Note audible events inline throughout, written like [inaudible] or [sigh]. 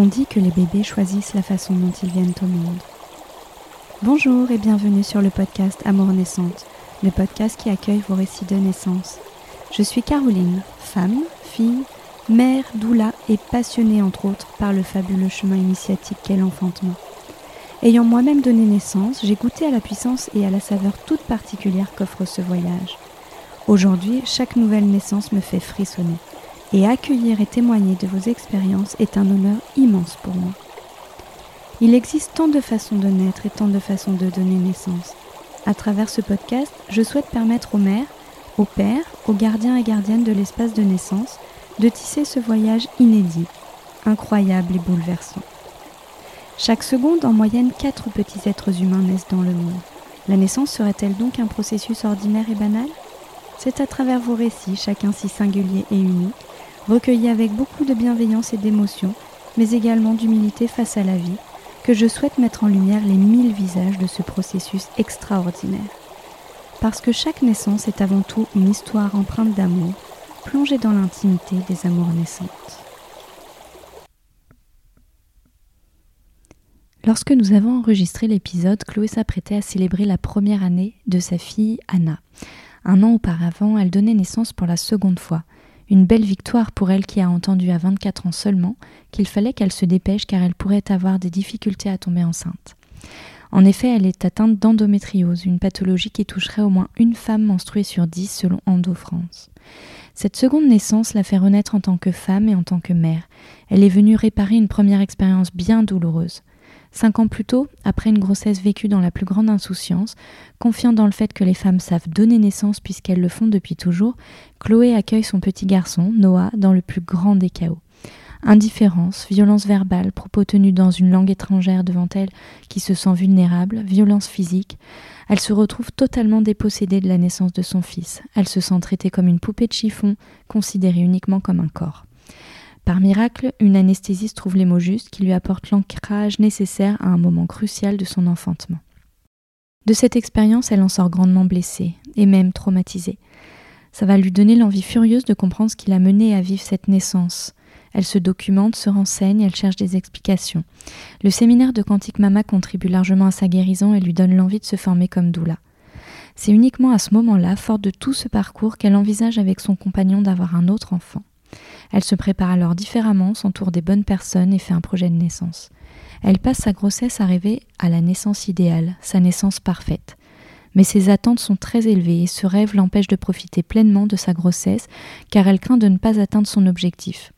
On dit que les bébés choisissent la façon dont ils viennent au monde. Bonjour et bienvenue sur le podcast Amour naissante, le podcast qui accueille vos récits de naissance. Je suis Caroline, femme, fille, mère, doula et passionnée entre autres par le fabuleux chemin initiatique qu'est l'enfantement. Ayant moi-même donné naissance, j'ai goûté à la puissance et à la saveur toute particulière qu'offre ce voyage. Aujourd'hui, chaque nouvelle naissance me fait frissonner et accueillir et témoigner de vos expériences est un honneur immense pour moi. Il existe tant de façons de naître et tant de façons de donner naissance. À travers ce podcast, je souhaite permettre aux mères, aux pères, aux gardiens et gardiennes de l'espace de naissance de tisser ce voyage inédit, incroyable et bouleversant. Chaque seconde, en moyenne, quatre petits êtres humains naissent dans le monde. La naissance serait-elle donc un processus ordinaire et banal? C'est à travers vos récits, chacun si singulier et unique, recueilli avec beaucoup de bienveillance et d'émotion, mais également d'humilité face à la vie, que je souhaite mettre en lumière les mille visages de ce processus extraordinaire. Parce que chaque naissance est avant tout une histoire empreinte d'amour, plongée dans l'intimité des amours naissantes. Lorsque nous avons enregistré l'épisode, Chloé s'apprêtait à célébrer la première année de sa fille Anna. Un an auparavant, elle donnait naissance pour la seconde fois. Une belle victoire pour elle qui a entendu à 24 ans seulement qu'il fallait qu'elle se dépêche car elle pourrait avoir des difficultés à tomber enceinte. En effet, elle est atteinte d'endométriose, une pathologie qui toucherait au moins une femme menstruée sur dix selon Endo France. Cette seconde naissance la fait renaître en tant que femme et en tant que mère. Elle est venue réparer une première expérience bien douloureuse. Cinq ans plus tôt, après une grossesse vécue dans la plus grande insouciance, confiant dans le fait que les femmes savent donner naissance puisqu'elles le font depuis toujours, Chloé accueille son petit garçon, Noah, dans le plus grand des chaos. Indifférence, violence verbale, propos tenus dans une langue étrangère devant elle qui se sent vulnérable, violence physique, elle se retrouve totalement dépossédée de la naissance de son fils. Elle se sent traitée comme une poupée de chiffon, considérée uniquement comme un corps. Par miracle, une anesthésiste trouve les mots justes qui lui apportent l'ancrage nécessaire à un moment crucial de son enfantement. De cette expérience, elle en sort grandement blessée, et même traumatisée. Ça va lui donner l'envie furieuse de comprendre ce qui l'a menée à vivre cette naissance. Elle se documente, se renseigne, elle cherche des explications. Le séminaire de Quantique Mama contribue largement à sa guérison et lui donne l'envie de se former comme doula. C'est uniquement à ce moment-là, forte de tout ce parcours, qu'elle envisage avec son compagnon d'avoir un autre enfant. Elle se prépare alors différemment, s'entoure des bonnes personnes et fait un projet de naissance. Elle passe sa grossesse à rêver à la naissance idéale, sa naissance parfaite. Mais ses attentes sont très élevées et ce rêve l'empêche de profiter pleinement de sa grossesse car elle craint de ne pas atteindre son objectif.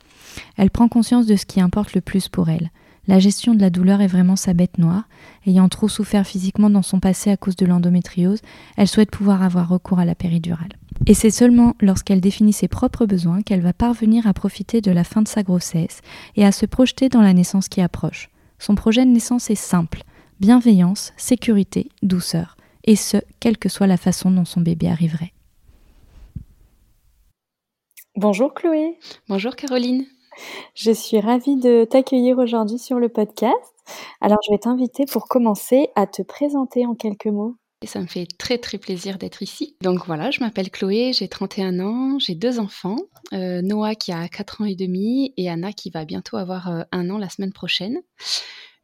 Elle prend conscience de ce qui importe le plus pour elle. La gestion de la douleur est vraiment sa bête noire. Ayant trop souffert physiquement dans son passé à cause de l'endométriose, elle souhaite pouvoir avoir recours à la péridurale. Et c'est seulement lorsqu'elle définit ses propres besoins qu'elle va parvenir à profiter de la fin de sa grossesse et à se projeter dans la naissance qui approche. Son projet de naissance est simple bienveillance, sécurité, douceur, et ce, quelle que soit la façon dont son bébé arriverait. Bonjour Chloé. Bonjour Caroline. Je suis ravie de t'accueillir aujourd'hui sur le podcast. Alors, je vais t'inviter pour commencer à te présenter en quelques mots. Ça me fait très très plaisir d'être ici. Donc voilà, je m'appelle Chloé, j'ai 31 ans, j'ai deux enfants, euh, Noah qui a 4 ans et demi et Anna qui va bientôt avoir euh, un an la semaine prochaine.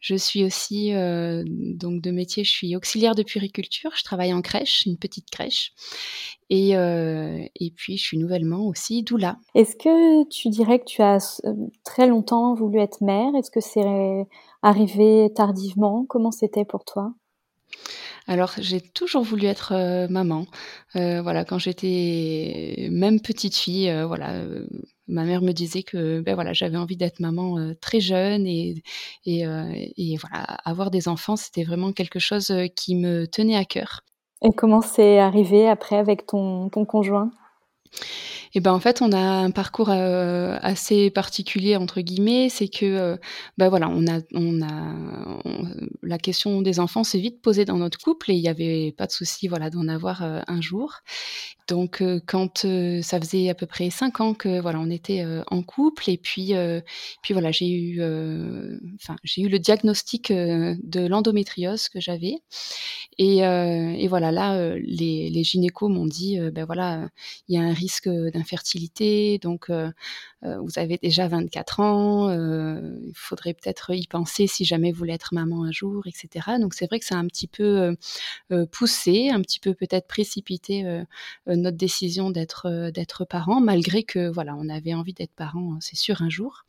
Je suis aussi, euh, donc de métier, je suis auxiliaire de puériculture. Je travaille en crèche, une petite crèche. Et, euh, et puis, je suis nouvellement aussi doula. Est-ce que tu dirais que tu as euh, très longtemps voulu être mère? Est-ce que c'est arrivé tardivement? Comment c'était pour toi? Alors, j'ai toujours voulu être maman. voilà, quand j'étais même petite fille, voilà, ma mère me disait que ben voilà, j'avais envie d'être maman très jeune et, et, et, voilà, avoir des enfants, c'était vraiment quelque chose qui me tenait à cœur. Et comment c'est arrivé après avec ton, ton conjoint? Et ben en fait, on a un parcours euh, assez particulier entre guillemets, c'est que euh, ben voilà, on a on a la question des enfants s'est vite posée dans notre couple et il n'y avait pas de souci voilà d'en avoir euh, un jour. Donc quand ça faisait à peu près cinq ans que voilà on était en couple et puis puis voilà j'ai eu enfin j'ai eu le diagnostic de l'endométriose que j'avais. Et, et, voilà là les, les gynécos m'ont dit ben voilà il y a un risque d'infertilité, donc vous avez déjà 24 ans, il faudrait peut-être y penser si jamais vous voulez être maman un jour, etc. Donc c'est vrai que ça a un petit peu poussé, un petit peu peut-être précipité notre décision d'être d'être parent, malgré que voilà, on avait envie d'être parent, hein, c'est sûr un jour.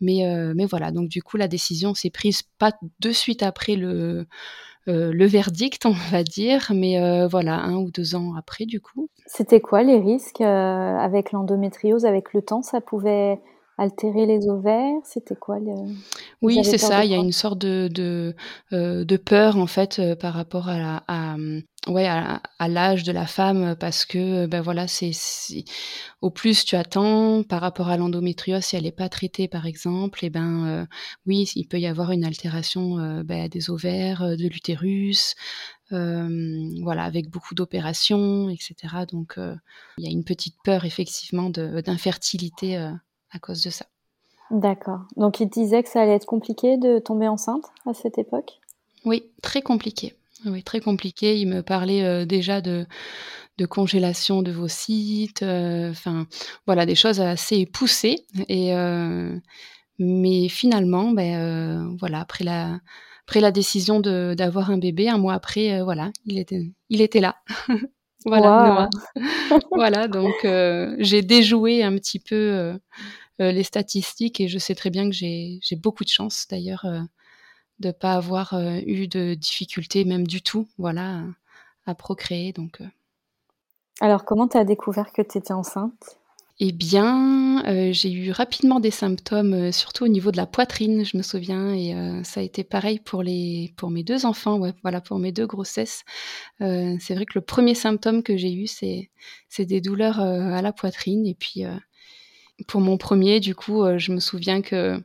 Mais mais voilà, donc du coup la décision s'est prise pas de suite après le euh, le verdict, on va dire, mais euh, voilà, un ou deux ans après, du coup. C'était quoi les risques euh, avec l'endométriose Avec le temps, ça pouvait altérer les ovaires? C'était quoi Oui, c'est ça. Il y a une sorte de, de, de peur, en fait, par rapport à, la, à, ouais, à, l'âge de la femme parce que ben voilà c'est au plus tu attends par rapport à l'endométriose si elle n'est pas traitée par exemple et eh ben euh, oui il peut y avoir une altération euh, ben, des ovaires euh, de l'utérus voilà avec beaucoup d'opérations etc donc il y a une petite peur effectivement d'infertilité à cause de ça. D'accord. Donc il disait que ça allait être compliqué de tomber enceinte à cette époque? Oui très compliqué oui, très compliqué. Il me parlait euh, déjà de, de congélation de vos sites, euh, enfin voilà des choses assez poussées. Et euh, mais finalement, ben voilà après la après la décision d'avoir un bébé, un mois après, voilà, il était il était là. [laughs] voilà, [laughs] voilà donc j'ai déjoué un petit peu les statistiques et je sais très bien que j'ai j'ai beaucoup de chance d'ailleurs de pas avoir euh, eu de difficultés, même du tout, voilà, à procréer. Donc. Euh. Alors, comment tu as découvert que tu étais enceinte? Eh bien, euh, j'ai eu rapidement des symptômes, surtout au niveau de la poitrine, je me souviens, et ça a été pareil pour les, pour mes deux enfants, ouais, voilà, pour mes deux grossesses. c'est vrai que le premier symptôme que j'ai eu, c'est, c'est des douleurs à la poitrine, et puis pour mon premier, du coup, je me souviens que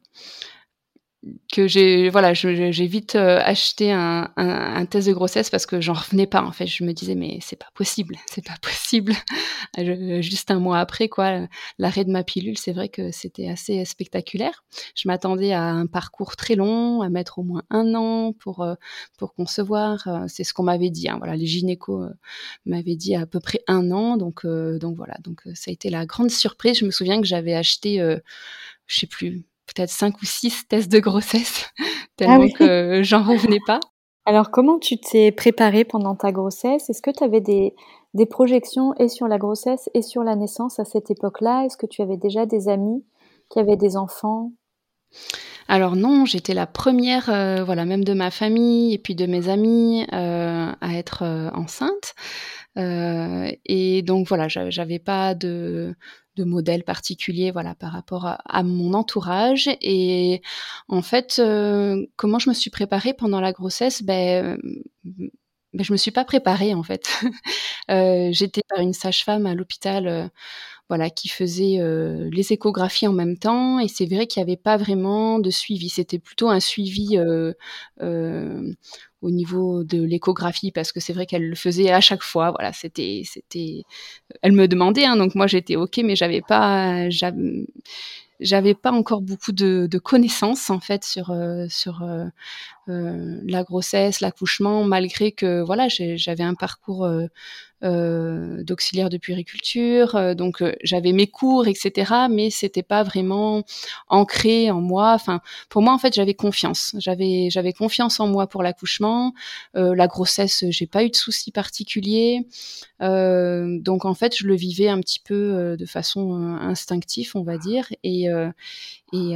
que j'ai voilà j'ai vite euh, acheté un, un, un, test de grossesse parce que j'en revenais pas en fait. Je me disais mais c'est pas possible [laughs] c'est pas possible. [laughs] Juste un mois après quoi l'arrêt de ma pilule c'est vrai que c'était assez spectaculaire. Je m'attendais à un parcours très long à mettre au moins un an pour euh, pour concevoir euh, c'est ce qu'on m'avait dit hein, voilà les gynécos m'avaient dit à peu près un an donc donc voilà donc ça a été la grande surprise. Je me souviens que j'avais acheté je sais plus peut-être cinq ou six tests de grossesse, [laughs] tellement ah que j'en revenais pas. Alors, comment tu t'es préparée pendant ta grossesse? Est-ce que tu avais des, des projections et sur la grossesse et sur la naissance à cette époque-là? Est-ce que tu avais déjà des amis qui avaient des enfants? Alors non, j'étais la première, euh, voilà, même de ma famille et puis de mes amis euh, à être euh, enceinte. et donc voilà, j'avais pas de, de modèle particulier voilà par rapport à, mon entourage. Et en fait euh, comment je me suis préparée pendant la grossesse ben, ben je me suis pas préparée en fait. [laughs] Euh, j'étais par une sage-femme à l'hôpital euh, voilà qui faisait les échographies en même temps et c'est vrai qu'il n'y avait pas vraiment de suivi c'était plutôt un suivi au niveau de l'échographie parce que c'est vrai qu'elle le faisait à chaque fois. Voilà, c'était, elle me demandait, hein, donc moi j'étais ok, mais j'avais pas, pas encore beaucoup de, connaissances en fait euh, sur euh, euh, la grossesse, l'accouchement, malgré que voilà j'avais un parcours euh, d'auxiliaire de puériculture, euh, donc euh, j'avais mes cours, etc. Mais c'était pas vraiment ancré en moi. Enfin, pour moi, en fait, j'avais confiance. J'avais j'avais confiance en moi pour l'accouchement. la grossesse, j'ai pas eu de soucis particuliers. donc en fait, je le vivais un petit peu de façon instinctive, on va dire, et et,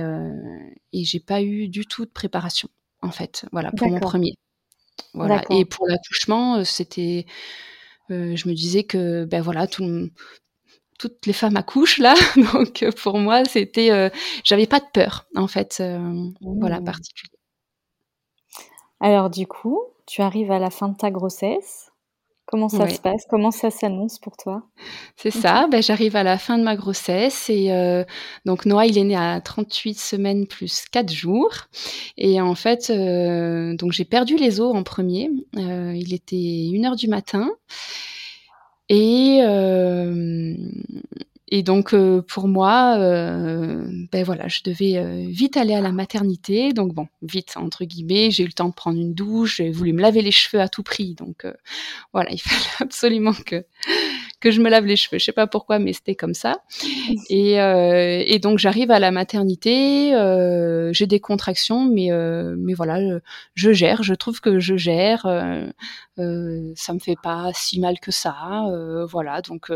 et j'ai pas eu du tout de préparation en fait. Voilà pour mon premier. Voilà. Et pour l'accouchement, c'était euh, je me disais que ben voilà tout, toutes les femmes accouchent là, [laughs] donc euh, pour moi c'était, euh, j'avais pas de peur en fait, voilà mmh. particulier. Alors du coup, tu arrives à la fin de ta grossesse. Comment ça se passe? Comment ça s'annonce pour toi? C'est ça, ben, j'arrive à la fin de ma grossesse et euh, donc Noah, il est né à 38 semaines plus 4 jours. Et en fait, euh, donc j'ai perdu les os en premier. Euh, il était 1 heure du matin. Et, et donc euh, pour moi, euh, ben voilà, je devais euh, vite aller à la maternité. Donc bon, vite entre guillemets, j'ai eu le temps de prendre une douche, j'ai voulu me laver les cheveux à tout prix. Donc voilà, il [laughs] fallait absolument que que je me lave les cheveux. Je sais pas pourquoi, mais c'était comme ça. Et, et donc j'arrive à la maternité, j'ai des contractions, mais mais voilà, je, gère. Je trouve que je gère. Ça me fait pas si mal que ça. voilà, donc.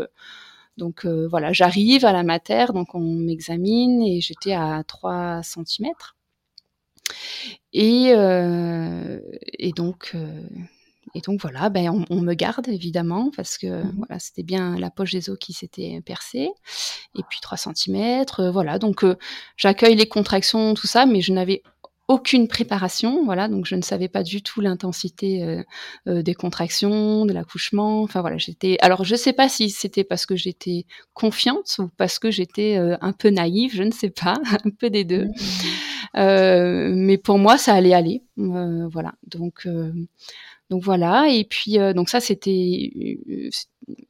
Donc voilà, j'arrive à la mater, donc on m'examine et j'étais à 3 cm. Et, et donc et donc voilà, ben on, me garde évidemment parce que mmh voilà, c'était bien la poche des os qui s'était percée. Et puis 3 cm, euh, voilà. Donc euh, j'accueille les contractions, tout ça, mais je n'avais aucune préparation, voilà, donc je ne savais pas du tout l'intensité euh, des contractions, de l'accouchement. Enfin voilà, j'étais. Alors je sais pas si c'était parce que j'étais confiante ou parce que j'étais un peu naïve, je ne sais pas, [laughs] un peu des deux. Mmh. mais pour moi, ça allait aller, voilà. Donc donc voilà, et puis euh, donc ça c'était, euh,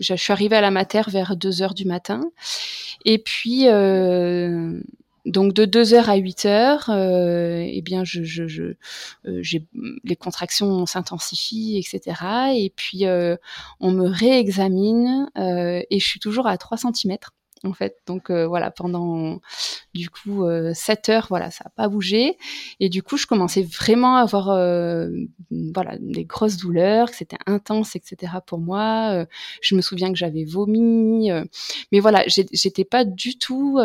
je suis arrivée à la mater vers 2 heures du matin, et puis euh, donc de 2 heures à 8 heures, eh bien je, je, je j'ai les contractions s'intensifient, etc. Et puis on me réexamine et je suis toujours à 3 cm en fait. Donc euh, voilà, pendant du coup euh, 7 heures, voilà, ça n'a pas bougé. Et du coup, je commençais vraiment à avoir euh, voilà des grosses douleurs, que c'était intense, etc. Pour moi, euh, je me souviens que j'avais vomi, mais voilà, j'étais pas du tout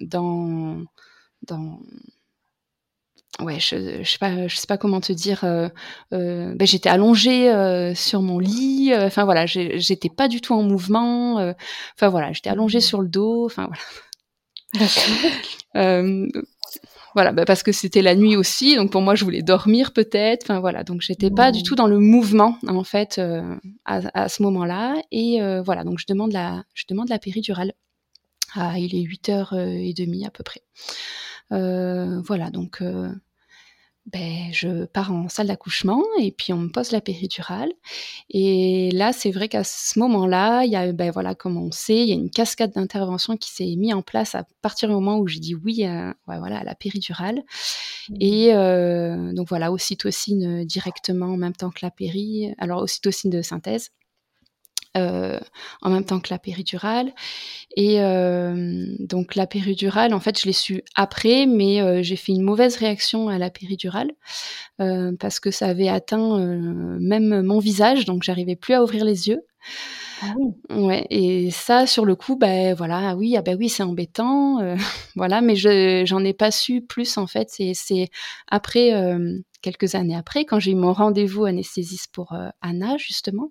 dans dans ouais, je, je sais pas, je sais pas comment te dire. Euh, euh, ben, j'étais allongée euh, sur mon lit. Enfin voilà, j'étais pas du tout en mouvement. Enfin voilà, j'étais allongée sur le dos. Enfin voilà. [laughs] voilà, ben, parce que c'était la nuit aussi, donc pour moi je voulais dormir peut-être. Enfin voilà, donc j'étais pas du mmh. tout dans le mouvement en fait à, à, ce moment-là. Et voilà, donc je demande la, je demande la péridurale. Ah, il est 8h30 à peu près. Voilà, donc ben, je pars en salle d'accouchement et puis on me pose la péridurale. Et là, c'est vrai qu'à ce moment-là, il y a, ben voilà, comme on sait, il y a une cascade d'interventions qui s'est mise en place à partir du moment où j'ai dit oui à, ouais, voilà, à la péridurale. Mmh. Et euh, donc voilà, ocytocine directement en même temps que la péri, alors ocytocine de synthèse. Euh, en même temps que la péridurale. Et euh, donc la péridurale, en fait, je l'ai su après, mais euh, j'ai fait une mauvaise réaction à la péridurale parce que ça avait atteint même mon visage, donc j'arrivais plus à ouvrir les yeux. Ah. Ouais, et ça, sur le coup, ben voilà, ah oui, ah ben oui, c'est embêtant, [laughs] voilà, mais je j'en ai pas su plus en fait. C'est après quelques années après, quand j'ai eu mon rendez-vous anesthésiste pour euh, Anna, justement.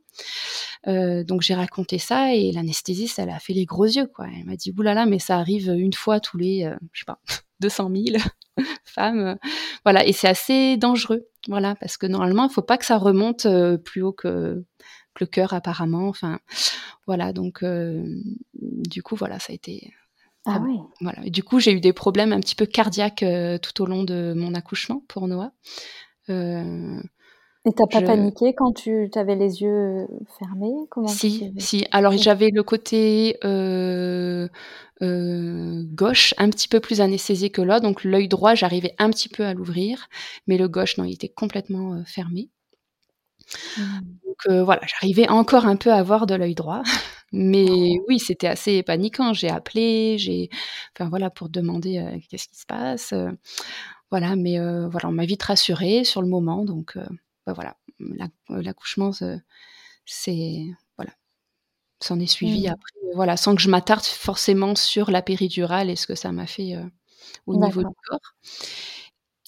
Euh, donc j'ai raconté ça et l'anesthésiste, elle a fait les gros yeux, quoi. Elle m'a dit, oulala, mais ça arrive une fois tous les, euh, je sais pas, [laughs] 200 000 [laughs] femmes. Voilà, et c'est assez dangereux, voilà, parce que normalement, il faut pas que ça remonte plus haut que, le cœur, apparemment. Enfin, voilà, donc du coup, voilà, ça a été ah. Voilà. Et du coup, j'ai eu des problèmes un petit peu cardiaques tout au long de mon accouchement pour Noah. Euh, et t'as pas paniqué quand tu avais les yeux fermés? Comment Si, si. Alors j'avais le côté euh, euh, gauche un petit peu plus anesthésié que l'autre, donc l'œil droit j'arrivais un petit peu à l'ouvrir, mais le gauche non, il était complètement fermé. Mmh. Donc voilà, j'arrivais encore un peu à voir de l'œil droit, [laughs] mais oh. oui, c'était assez paniquant. J'ai appelé, j'ai, enfin voilà, pour demander qu'est-ce qui se passe. Voilà, mais euh, voilà, on m'a vite rassurée sur le moment, donc euh, bah, voilà, euh, l'accouchement, c'est voilà, s'en est suivi mmh. après, voilà, sans que je m'attarde forcément sur la péridurale et ce que ça m'a fait au niveau du corps.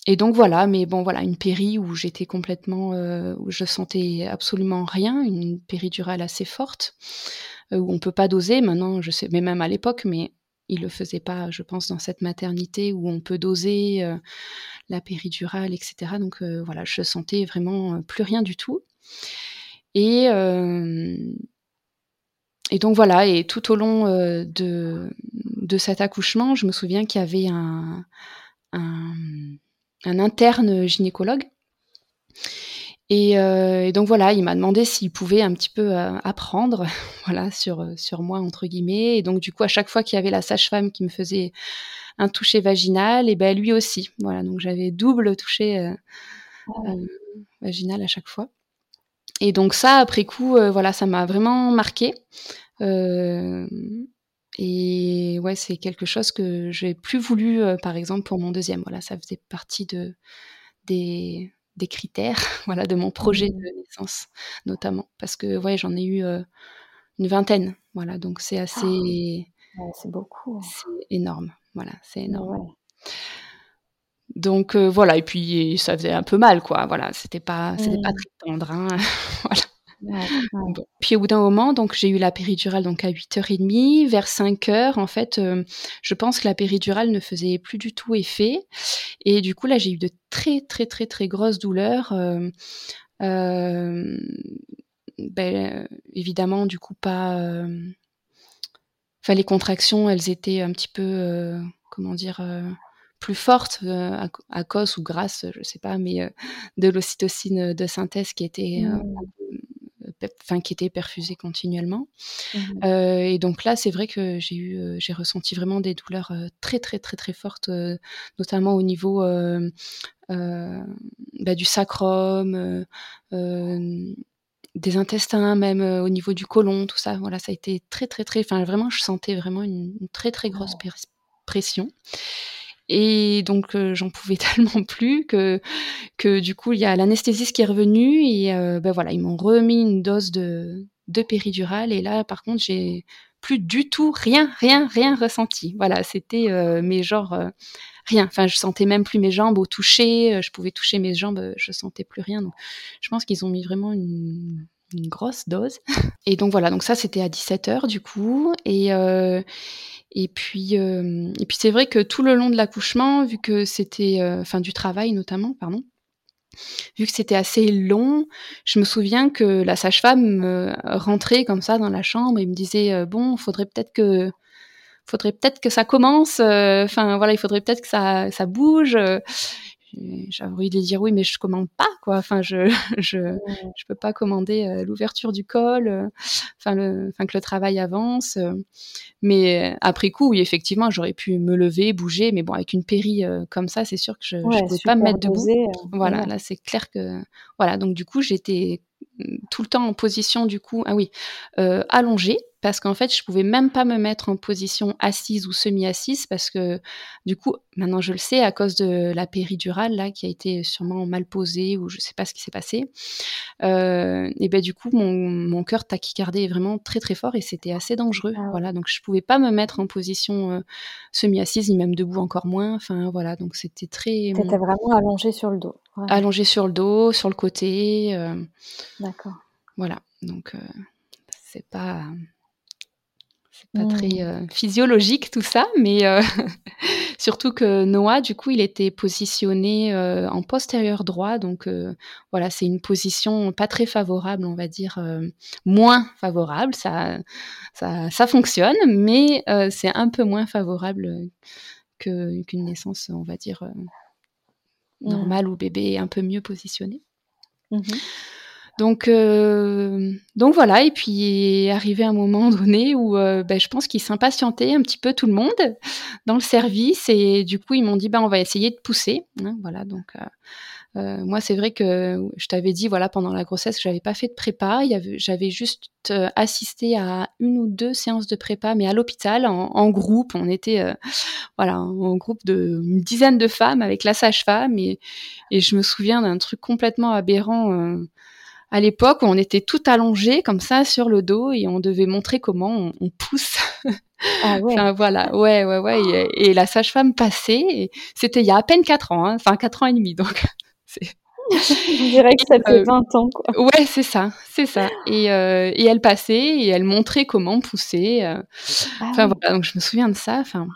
Et donc voilà, mais bon voilà, une péri où j'étais complètement, où je sentais absolument rien, une péridurale assez forte, où on peut pas doser. Maintenant, je sais, mais même à l'époque, mais il le faisait pas, je pense, dans cette maternité où on peut doser euh, la péridurale, etc. Donc euh, voilà, je sentais vraiment euh, plus rien du tout. Et, et donc voilà, et tout au long de, de cet accouchement, je me souviens qu'il y avait un, un interne gynécologue euh, et, donc voilà, il m'a demandé s'il pouvait un petit peu euh, apprendre, [laughs] voilà, sur euh, sur moi entre guillemets. Et donc du coup, à chaque fois qu'il y avait la sage-femme qui me faisait un toucher vaginal, et ben lui aussi, voilà. Donc j'avais double toucher ah vaginal à chaque fois. et donc ça, après coup, voilà, ça m'a vraiment marqué. Et ouais, c'est quelque chose que j'ai plus voulu, par exemple, pour mon deuxième. Voilà, ça faisait partie de des, des critères, [laughs] voilà, de mon projet mmh. de naissance, notamment, parce que ouais, j'en ai eu une vingtaine, voilà, donc c'est assez. Ah, c'est beaucoup. Hein. C'est énorme, voilà, c'est énorme. Donc voilà, et puis ça faisait un peu mal, quoi. Voilà, c'était pas, c'était pas mmh. très tendre, hein. [laughs] voilà. Puis au bout d'un moment, donc j'ai eu la péridurale donc à 8h30, vers 5h en fait, je pense que la péridurale ne faisait plus du tout effet et du coup là j'ai eu de très très très très grosses douleurs. Ben, évidemment du coup pas. Enfin les contractions, elles étaient un petit peu comment dire plus fortes à, cause ou grâce, je sais pas, mais de l'ocytocine de synthèse qui était mmh enfin qui était perfusée continuellement. Mmh et donc là, c'est vrai que j'ai eu, j'ai ressenti vraiment des douleurs très très très très fortes, notamment au niveau bah, du sacrum, des intestins, même au niveau du côlon, tout ça. Voilà, ça a été très très très. Enfin, vraiment, je sentais vraiment une, très très grosse pression. Et donc j'en pouvais [laughs] tellement plus que que du coup il y a l'anesthésiste qui est revenu et ben voilà ils m'ont remis une dose de de péridurale et là par contre j'ai plus du tout rien rien rien ressenti. Voilà c'était mais genre rien. Enfin je sentais même plus mes jambes au toucher. Je pouvais toucher mes jambes, je sentais plus rien. Donc je pense qu'ils ont mis vraiment une une grosse dose. Et donc voilà, donc ça c'était à 17h du coup. Et, et puis, et puis c'est vrai que tout le long de l'accouchement, vu que c'était, enfin du travail notamment, pardon, vu que c'était assez long, je me souviens que la sage-femme rentrait comme ça dans la chambre et me disait bon, faudrait peut-être que faudrait peut-être que ça commence, enfin voilà, il faudrait peut-être que ça, ça bouge j'avais envie de dire oui, mais je commande pas quoi. Enfin, je [laughs] je je peux pas commander euh, l'ouverture du col, euh, enfin le, enfin que le travail avance. Euh. mais après coup, oui, effectivement, j'aurais pu me lever, bouger, mais bon, avec une péri comme ça, c'est sûr que je, ne pouvais pas me mettre debout. voilà, là, c'est clair que voilà. Donc du coup, j'étais tout le temps en position du coup, ah oui, euh, allongée, parce qu'en fait, je pouvais même pas me mettre en position assise ou semi-assise, parce que du coup, maintenant je le sais, à cause de la péridurale là, qui a été sûrement mal posée ou je sais pas ce qui s'est passé, euh, et ben du coup, mon, mon cœur tachycardait vraiment très très fort et c'était assez dangereux. Ah voilà, donc je pouvais pas me mettre en position euh, semi-assise ni même debout encore moins. Enfin voilà, donc c'était très. T'étais vraiment allongée sur le dos. Allongé sur le dos, sur le côté. Euh, D'accord. Voilà, donc c'est pas c'est pas très mmh. euh, physiologique tout ça, mais [laughs] surtout que Noah, du coup, il était positionné en postérieur droit, donc voilà, c'est une position pas très favorable, on va dire moins favorable. Ça, ça, ça fonctionne, mais c'est un peu moins favorable qu'une naissance, on va dire Mmh. normal où bébé est un peu mieux positionné. Mmh donc, euh, donc voilà, et puis arrivé un moment donné où euh, ben, je pense qu'ils s'impatientaient un petit peu tout le monde dans le service et du coup ils m'ont dit ben on va essayer de pousser. Hein, voilà, donc euh, euh, moi, c'est vrai que je t'avais dit, voilà, pendant la grossesse, que j'avais pas fait de prépa. J'avais juste euh, assisté à une ou deux séances de prépa, mais à l'hôpital, en, groupe. On était, voilà, en groupe de dizaine de femmes avec la sage-femme. Et, et, je me souviens d'un truc complètement aberrant à l'époque où on était tout allongé comme ça sur le dos et on devait montrer comment on, pousse. [laughs] Ah ouais. enfin, voilà, ouais, ouais, ouais. Et, la sage-femme passait. C'était il y a à peine quatre ans, hein, enfin quatre ans et demi, donc. [laughs] [laughs] On dirait que ça fait 20 euh, ans, quoi. Ouais, c'est ça, c'est ça. Et, euh, et, elle passait et elle montrait comment pousser. Euh. Ah enfin voilà, donc je me souviens de ça. Enfin.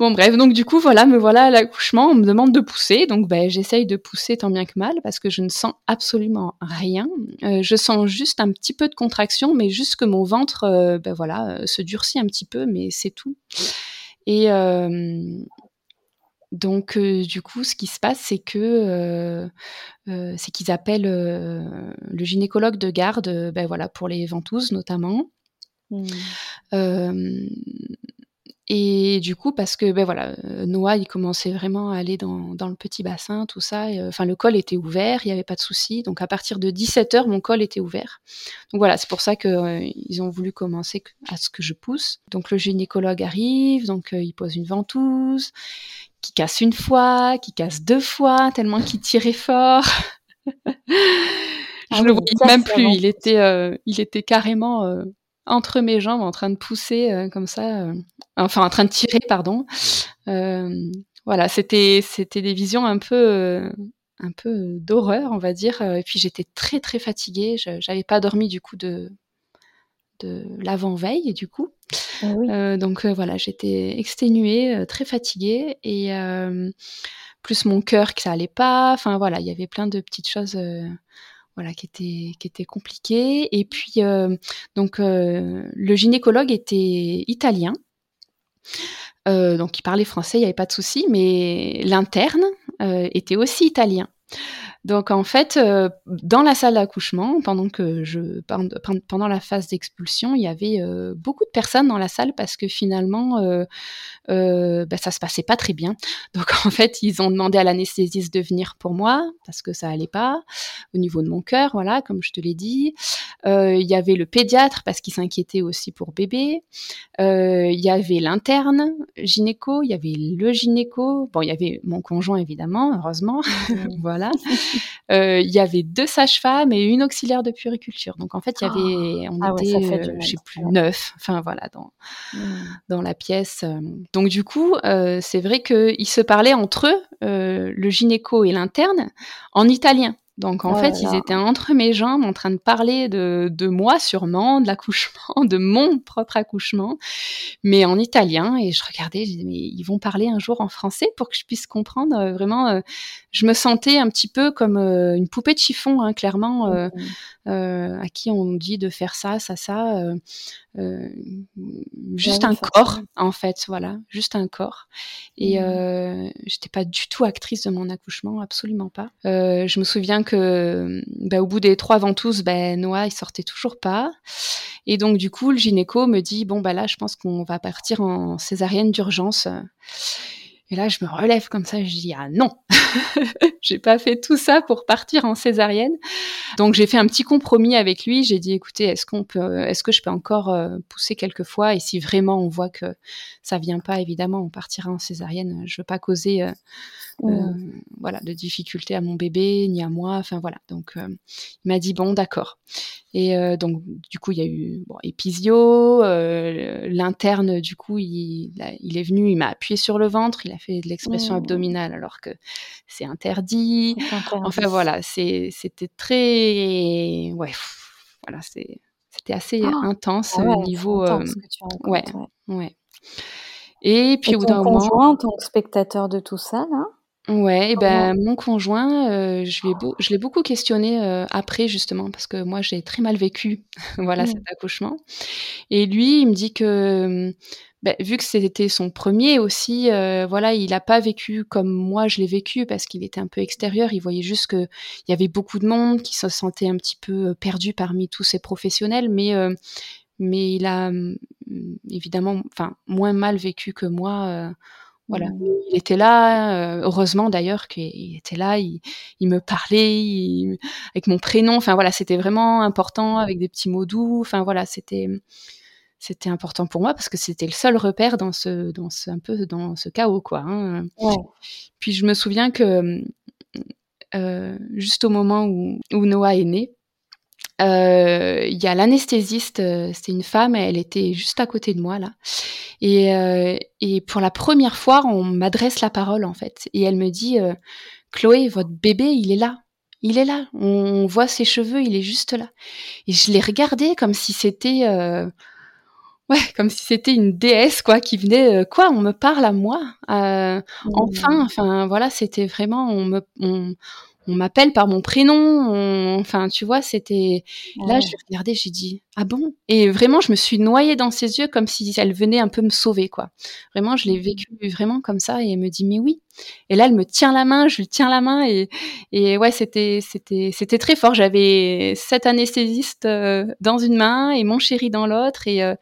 Bon bref, donc du coup voilà, me voilà à l'accouchement, on me demande de pousser, donc ben j'essaye de pousser tant bien que mal parce que je ne sens absolument rien. je sens juste un petit peu de contraction, mais juste que mon ventre, ben voilà, se durcit un petit peu, mais c'est tout. Et, donc, du coup, ce qui se passe, c'est que c'est qu'ils appellent le gynécologue de garde, ben voilà, pour les ventouses notamment. Mmh. et du coup, parce que ben voilà, Noah, il commençait vraiment à aller dans, dans le petit bassin, tout ça. Enfin, le col était ouvert, il n'y avait pas de souci. Donc, à partir de 17 heures, mon col était ouvert. Donc voilà, c'est pour ça que euh, ils ont voulu commencer à ce que je pousse. Donc, le gynécologue arrive, donc il pose une ventouse, qui casse une fois, qui casse deux fois, tellement qu'il tirait fort. je ne ah le voyais même plus. Il était, il était carrément entre mes jambes en train de pousser euh, comme ça, euh, enfin en train de tirer, pardon. Euh, voilà, c'était c'était des visions un peu un peu d'horreur, on va dire. Et puis j'étais très très fatiguée. J'avais pas dormi du coup de de l'avant-veille du coup. Ah donc voilà, j'étais exténuée, très fatiguée et plus mon cœur que ça allait pas. Enfin voilà, il y avait plein de petites choses voilà, qui était qui était compliqué. Et puis euh, donc euh, le gynécologue était italien. Euh, donc il parlait français, il n'y avait pas de souci, mais l'interne était aussi italien. Donc en fait, euh, dans la salle d'accouchement, pendant que je pendant la phase d'expulsion, il y avait euh, beaucoup de personnes dans la salle parce que finalement, euh, bah, ça se passait pas très bien. Donc en fait, ils ont demandé à l'anesthésiste de venir pour moi parce que ça allait pas au niveau de mon cœur, voilà, comme je te l'ai dit. il y avait le pédiatre parce qu'il s'inquiétait aussi pour bébé. il y avait l'interne gynéco, il y avait le gynéco. Bon, il y avait mon conjoint évidemment, heureusement, [laughs] voilà. [laughs] [laughs] Euh, il y avait deux sages-femmes et une auxiliaire de puériculture. Donc en fait, il y avait, ah. on ah était, euh, je sais plus, neuf. Enfin voilà, dans dans la pièce. Euh. Donc du coup, c'est vrai qu'ils se parlaient entre eux, le gynéco et l'interne, en italien. Donc en oh fait, ils étaient entre mes jambes en train de parler de, de moi sûrement, de l'accouchement, [laughs] de mon propre accouchement, mais en italien. Et je regardais, je disais, mais ils vont parler un jour en français pour que je puisse comprendre. Euh, vraiment, euh, je me sentais un petit peu comme euh, une poupée de chiffon, hein, clairement, à qui on dit de faire ça, ça, ça. Euh, juste un corps en fait voilà juste un corps et mmh. euh, j'étais pas du tout actrice de mon accouchement absolument pas je me souviens bah, au bout des trois ventouses ben Noah il sortait toujours pas. Et donc du coup le gynéco me dit bon bah là je pense qu'on va partir en césarienne d'urgence. Et là, je me relève comme ça, je dis ah non, [laughs] j'ai pas fait tout ça pour partir en césarienne. Donc j'ai fait un petit compromis avec lui. J'ai dit écoutez, est-ce qu'on peut, est-ce que je peux encore euh, pousser quelques fois? Et si vraiment on voit que ça vient pas, évidemment, on partira en césarienne. Je veux pas causer euh, euh, mmh. voilà de difficultés à mon bébé ni à moi. Enfin voilà. Donc il m'a dit bon d'accord. Et donc du coup il y a eu bon, épisio, l'interne du coup il, il est venu, il m'a appuyé sur le ventre, il a fait de l'expression mmh. abdominale alors que c'est interdit. Enfin voilà, c'était très, ouais, voilà, c'était assez ah! intense au niveau, euh, ouais, ouais. Et puis au bout d'un moment, en tant que spectateur de tout ça, là? Ouais, et ben mon conjoint, euh, je l'ai je l'ai beaucoup questionné euh, après justement parce que moi j'ai très mal vécu, [laughs] voilà mmh. cet accouchement. Et lui, il me dit que bah, vu que c'était son premier aussi, euh, voilà, il n'a pas vécu comme moi je l'ai vécu parce qu'il était un peu extérieur. Il voyait juste qu'il y avait beaucoup de monde qui se sentait un petit peu euh, perdu parmi tous ces professionnels, mais euh, mais il a mm, évidemment, enfin, moins mal vécu que moi. voilà, mmh. il était là. heureusement d'ailleurs qu'il était là. Il, me parlait avec mon prénom. Enfin voilà, c'était vraiment important avec des petits mots doux. Enfin voilà, c'était c'était important pour moi parce que c'était le seul repère dans ce, dans ce, un peu dans ce chaos, quoi. Hein. Puis je me souviens que euh, juste au moment où, où Noah est né, euh, il y a l'anesthésiste, euh, c'était une femme, elle était juste à côté de moi là, et, et pour la première fois, on m'adresse la parole en fait, et elle me dit, Chloé, votre bébé, il est là. Il est là, on voit ses cheveux, il est juste là. Et je l'ai regardé comme si c'était Ouais, comme si c'était une déesse quoi qui venait. Euh, quoi, on me parle à moi euh, mmh. Enfin, enfin voilà, c'était vraiment on me on, on m'appelle par mon prénom. Enfin, tu vois, c'était. Là, je regardais, j'ai dit ah bon? Et vraiment, je me suis noyée dans ses yeux comme si elle venait un peu me sauver, quoi. Vraiment, je l'ai mmh. vécu vraiment comme ça et elle me dit mais oui. Et là, elle me tient la main, je lui tiens la main et, et ouais, c'était c'était c'était très fort. J'avais sept anesthésistes euh, dans une main et mon chéri dans l'autre et euh,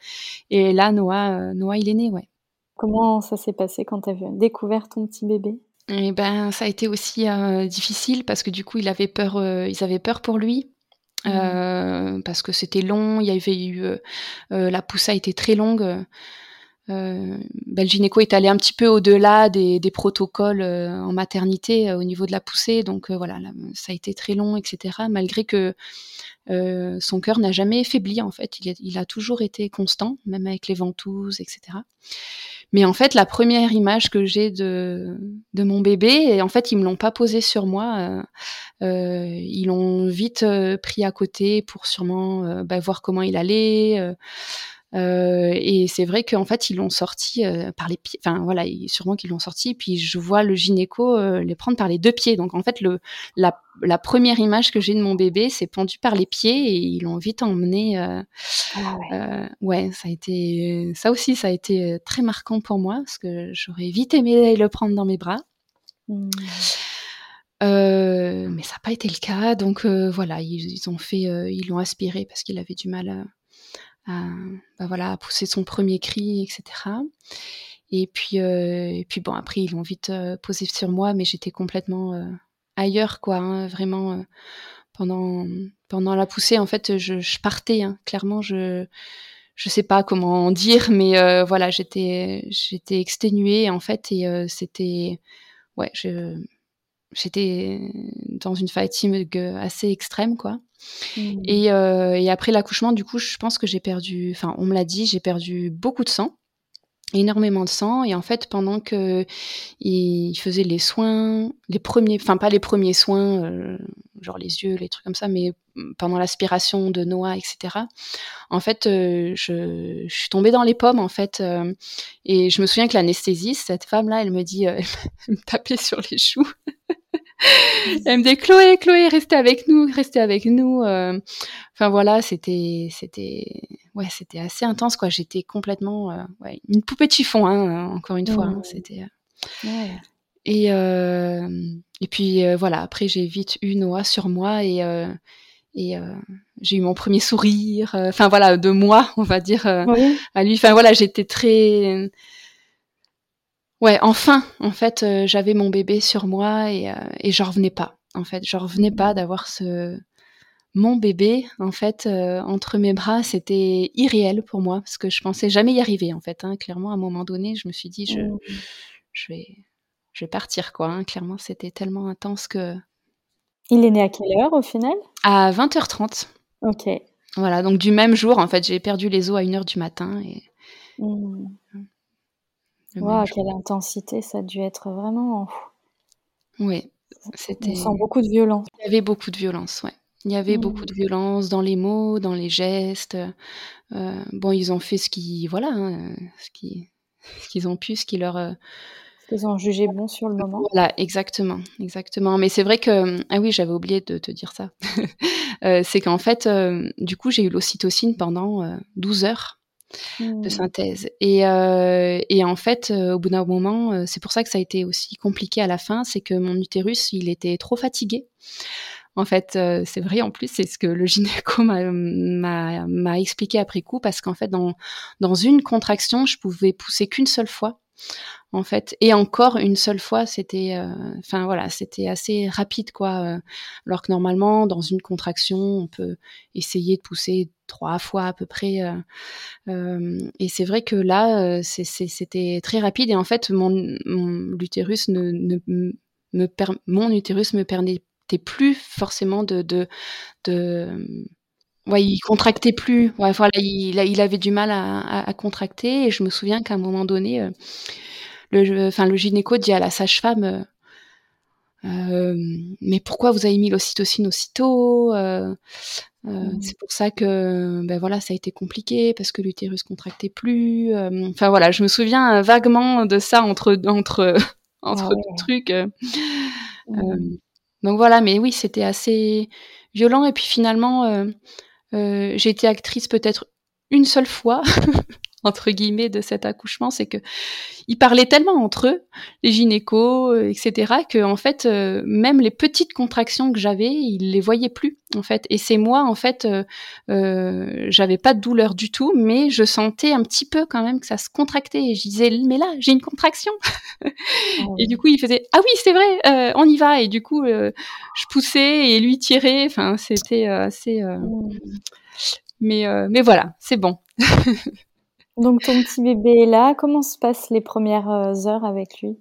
et là, Noah Noah, il est né, ouais. Comment ça s'est passé quand tu as découvert ton petit bébé? Eh ben, ça a été aussi difficile parce que du coup, il avait peur, ils avaient peur pour lui. Mmh. parce que c'était long, il y avait eu la pousse a été très longue. Euh, ben, est allé un petit peu au-delà des, des, protocoles euh, en maternité euh, au niveau de la poussée, donc euh, voilà, ça a été très long, etc. Malgré que son cœur n'a jamais faibli en fait, il, il, a toujours été constant, même avec les ventouses, etc. Mais en fait, la première image que j'ai de, de mon bébé, et en fait, ils me l'ont pas posé sur moi. ils l'ont vite pris à côté pour sûrement ben, voir comment il allait. Euh, et c'est vrai qu'en fait, ils l'ont sorti euh, par les pieds. Enfin, voilà, sûrement qu'ils l'ont sorti. Puis je vois le gynéco euh, les prendre par les deux pieds. Donc en fait, le, la, la première image que j'ai de mon bébé, c'est pendu par les pieds et ils l'ont vite emmené. Ah ouais. ouais. ça a été, ça aussi, ça a été très marquant pour moi parce que j'aurais vite aimé le prendre dans mes bras. Mmh. Mais ça n'a pas été le cas, donc voilà, ils, ils, ont fait, ils l'ont aspiré parce qu'il avait du mal à, à, bah voilà, à pousser son premier cri, etc. Et puis, euh, et puis bon, après, ils l'ont vite euh, posé sur moi, mais j'étais complètement euh, ailleurs, quoi. Hein, vraiment, pendant, pendant la poussée, en fait, je, je partais. Hein, clairement, je je sais pas comment dire, mais voilà, j'étais j'étais exténuée en fait, et c'était ouais, je j'étais dans une fatigue assez extrême, quoi. Mmh. Et, euh, et, après l'accouchement, du coup, je pense que j'ai perdu, enfin, on me l'a dit, j'ai perdu beaucoup de sang, énormément de sang. Et en fait, pendant que il faisait les soins, les premiers, enfin pas les premiers soins, euh, genre les yeux, les trucs comme ça, mais pendant l'aspiration de Noah, etc. En fait, euh, je, suis tombée dans les pommes, en fait. Et je me souviens que l'anesthésiste, cette femme-là, elle me dit, [laughs] elle me tapait sur les choux. Elle me dit Chloé, Chloé, restez avec nous, restez avec nous. Euh. Enfin voilà, c'était, c'était, ouais, c'était assez intense quoi. J'étais complètement, euh, ouais, une poupée de chiffon, hein, encore une fois. Hein, c'était. Euh. Et et puis voilà, après j'ai vite eu Noah sur moi et et j'ai eu mon premier sourire. Enfin voilà, de moi, on va dire à lui. Enfin voilà, j'étais très ouais, enfin, en fait, euh, j'avais mon bébé sur moi et, euh, et j'en revenais pas. En fait, j'en revenais pas d'avoir ce mon bébé en fait euh, entre mes bras. C'était irréel pour moi parce que je pensais jamais y arriver. En fait, hein. clairement, à un moment donné, je me suis dit, je, mmh. je vais, je vais partir quoi. Hein. Clairement, c'était tellement intense que. Il est né à quelle heure au final? À 20h30. Ok. Voilà, donc du même jour, en fait, j'ai perdu les os à 1h du matin et. Mmh. Waouh, quelle intensité, ça a dû être vraiment. Oui, c'était. On sent beaucoup de violence. Il y avait beaucoup de violence, ouais. Il y avait beaucoup mmh. de violence dans les mots, dans les gestes. Euh, bon, ils ont fait ce qu'ils, voilà, hein, ce qu'ils, [laughs] ce qu'ils ont pu, ce qui leur. Euh, ce qu'ils ont jugé bon sur le moment. Voilà, exactement, exactement. Mais c'est vrai que, ah oui, j'avais oublié de te dire ça. [laughs] euh, c'est qu'en fait, du coup, j'ai eu l'ocytocine pendant 12 heures de mmh. synthèse. Et, euh, et en fait, euh, au bout d'un moment, euh, c'est pour ça que ça a été aussi compliqué à la fin, c'est que mon utérus, il était trop fatigué. En fait, c'est vrai en plus, c'est ce que le [laughs] gynéco m'a expliqué après coup, parce qu'en fait, dans, dans une contraction, je pouvais pousser qu'une seule fois en fait. Et encore une seule fois, c'était, euh, enfin voilà, c'était assez rapide quoi. Euh, alors que normalement, dans une contraction, on peut essayer de pousser trois fois à peu près. Euh, et c'est vrai que là, c'était très rapide. Et en fait, mon, l'utérus ne, me mon utérus me permettait plus forcément de, de, de Ouais, il contractait plus. Ouais, voilà, il, avait du mal à, contracter. Et je me souviens qu'à un moment donné, le, gynéco dit à la sage-femme euh, euh, mais pourquoi vous avez mis l'ocytocine aussitôt euh, mmh. C'est pour ça que ben voilà, ça a été compliqué parce que l'utérus contractait plus. Enfin voilà, je me souviens vaguement de ça entre entre [laughs] entre ah trucs. Mmh. donc voilà, mais oui, c'était assez violent. Et puis finalement, j'ai été actrice peut-être une seule fois [laughs] entre guillemets de cet accouchement, c'est que ils parlaient tellement entre eux, les gynécos, etc., que en fait, même les petites contractions que j'avais, ils les voyaient plus en fait. Et c'est moi en fait, euh, j'avais pas de douleur du tout, mais je sentais un petit peu quand même que ça se contractait. Et je disais mais là j'ai une contraction. et du coup il faisait ah oui c'est vrai, on y va. Et du coup je poussais et lui tirait. Enfin c'était assez. Mais, euh, mais voilà, c'est bon. [laughs] Donc ton petit bébé est là. Comment se passent les premières euh, heures avec lui?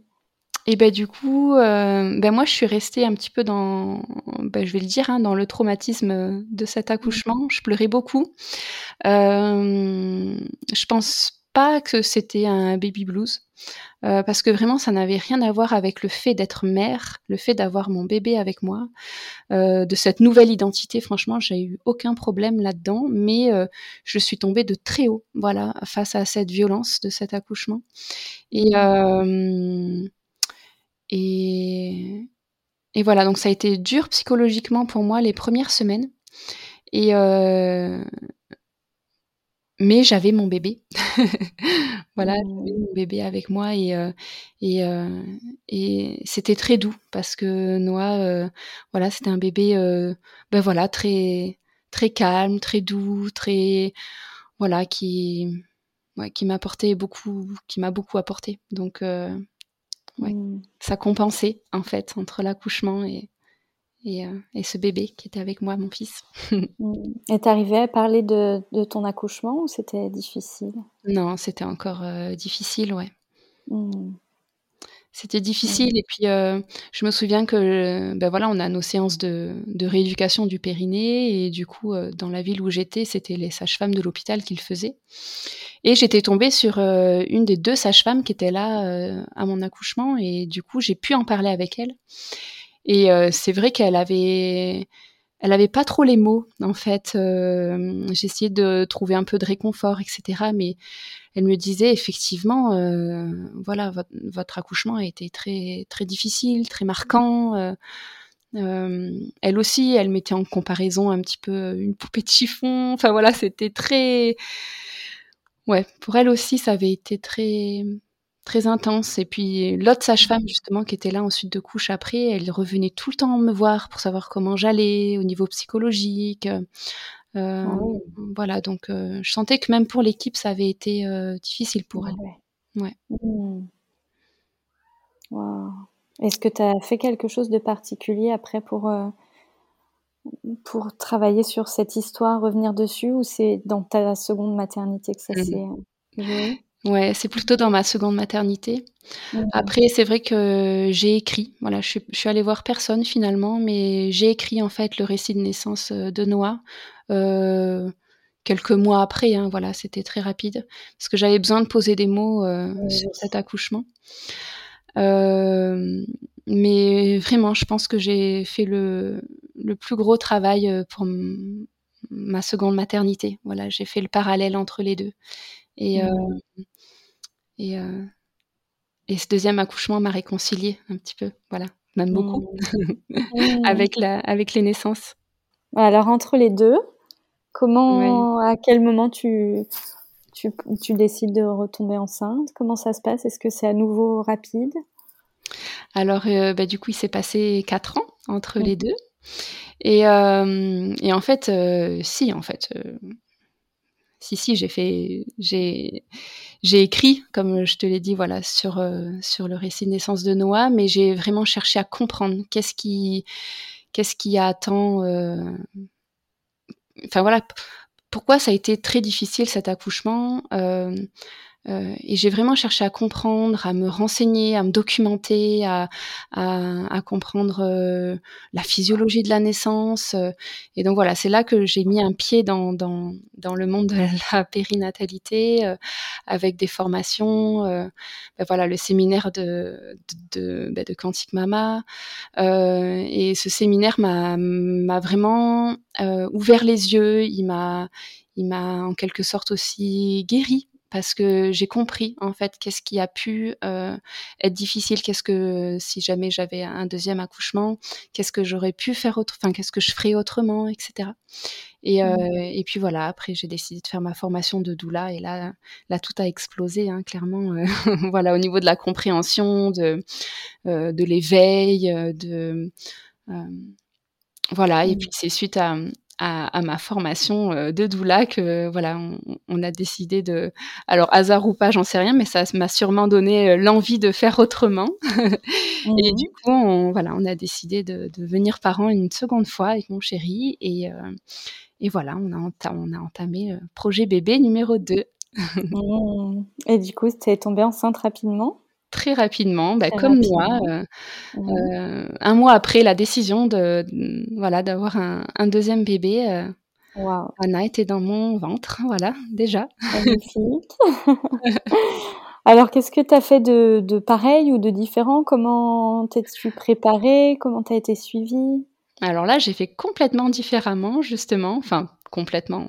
Et ben du coup, euh, ben moi je suis restée un petit peu dans, ben, je vais le dire, hein, dans le traumatisme de cet accouchement. Je pleurais beaucoup. Euh, je pense pas que c'était un baby blues. Euh, parce que vraiment, ça n'avait rien à voir avec le fait d'être mère, le fait d'avoir mon bébé avec moi, euh, de cette nouvelle identité. Franchement, j'ai eu aucun problème là-dedans, mais euh, je suis tombée de très haut, voilà, face à cette violence de cet accouchement. Et et et voilà, donc ça a été dur psychologiquement pour moi les premières semaines. Et mais j'avais mon bébé. [laughs] voilà, j'avais mmh. mon bébé avec moi et euh, et, euh, et c'était très doux parce que Noah, euh, voilà, c'était un bébé, ben voilà, très très calme, très doux, très voilà, qui ouais, qui m'apportait beaucoup, qui m'a beaucoup apporté. Donc ouais, mmh. ça compensait en fait entre l'accouchement et euh, et, ce bébé qui était avec moi, mon fils. [laughs] Mm. et t'arrivais à parler de, ton accouchement ou c'était difficile? Non, c'était encore euh, difficile, ouais. Mm. C'était difficile et puis euh, je me souviens que ben voilà on a nos séances de, rééducation du périnée et du coup dans la ville où j'étais c'était les sages-femmes de l'hôpital qui le faisaient et j'étais tombée sur une des deux sages-femmes qui étaient là à mon accouchement et du coup j'ai pu en parler avec elle et euh, c'est vrai qu'elle avait, elle avait pas trop les mots en fait. Euh, J'essayais de trouver un peu de réconfort, etc. Mais elle me disait effectivement, euh, voilà, votre, votre, accouchement a été très très difficile, très marquant. Euh, euh, elle aussi, elle mettait en comparaison un petit peu une poupée de chiffon. Enfin voilà, c'était très, ouais, pour elle aussi, ça avait été très très intense. Et puis l'autre sage-femme justement qui était là en suite de couche après, elle revenait tout le temps me voir pour savoir comment j'allais au niveau psychologique. Euh, ah voilà, donc euh, je sentais que même pour l'équipe, ça avait été euh, difficile pour elle. Ouais. Mmh. Est-ce que tu as fait quelque chose de particulier après pour, pour travailler sur cette histoire, revenir dessus, ou c'est dans ta seconde maternité que ça mmh. s'est joué Ouais, c'est plutôt dans ma seconde maternité. Après, c'est vrai que j'ai écrit. Voilà, je suis, je suis allée voir personne finalement, mais j'ai écrit en fait le récit de naissance euh, de Noah. Euh, quelques mois après, hein, voilà, c'était très rapide parce que j'avais besoin de poser des mots euh, sur cet accouchement. Euh, mais vraiment, je pense que j'ai fait le, le plus gros travail pour ma seconde maternité. Voilà, j'ai fait le parallèle entre les deux. Et, euh, et, euh, et ce deuxième accouchement m'a réconciliée un petit peu, voilà, même beaucoup, mmh. [laughs] avec, la, avec les naissances. Alors entre les deux, comment, à quel moment tu, tu, tu, décides de retomber enceinte? Comment ça se passe? Est-ce que c'est à nouveau rapide? Alors, euh, bah, du coup, il s'est passé quatre ans entre les deux. Et, euh, et en fait, euh, si, en fait, si si j'ai fait j'ai écrit comme je te l'ai dit voilà sur euh, sur le récit de naissance de Noah mais j'ai vraiment cherché à comprendre qu'est-ce qui qu'est-ce qui attend euh... enfin voilà pourquoi ça a été très difficile cet accouchement euh, euh, et j'ai vraiment cherché à comprendre, à me renseigner, à me documenter, à, à, à comprendre euh, la physiologie de la naissance. Euh. et donc voilà, c'est là que j'ai mis un pied dans, dans, dans, le monde de la périnatalité, avec des formations, ben voilà, le séminaire de, de, de, ben de Quantique Mama. et ce séminaire m'a vraiment ouvert les yeux, il m'a en quelque sorte aussi guéri parce que j'ai compris en fait qu'est-ce qui a pu euh, être difficile, qu'est-ce que si jamais j'avais un deuxième accouchement, qu'est-ce que j'aurais pu faire autre, enfin qu'est-ce que je ferais autrement, etc. Et, euh, mmh. et puis voilà, après j'ai décidé de faire ma formation de doula et là, là tout a explosé hein, clairement. Euh, [laughs] voilà au niveau de la compréhension, de de l'éveil, de voilà. Et mmh. puis c'est suite à à, ma formation euh, de doula que voilà, on, a décidé de. Alors hasard ou pas, j'en sais rien, mais ça m'a sûrement donné euh, l'envie de faire autremment. [laughs] Et mmh. du coup, on, voilà, on a décidé de, de, venir parents une seconde fois avec mon chéri et, euh, et voilà, on a, on a entamé projet bébé numéro 2. [laughs] Mmh. Et du coup, tu es tombée enceinte rapidement? Très rapidement, bah, comme moi, euh, mmh. euh, un mois après la décision de, voilà d'avoir un, deuxième bébé. Euh, Anna était dans mon ventre, voilà, déjà. [laughs] [laughs] Alors, qu'est-ce que tu as fait de, de, pareil ou de différent? Comment t'es-tu préparée? Comment tu as été suivie? Alors là, j'ai fait complètement différemment, justement. Enfin, complètement.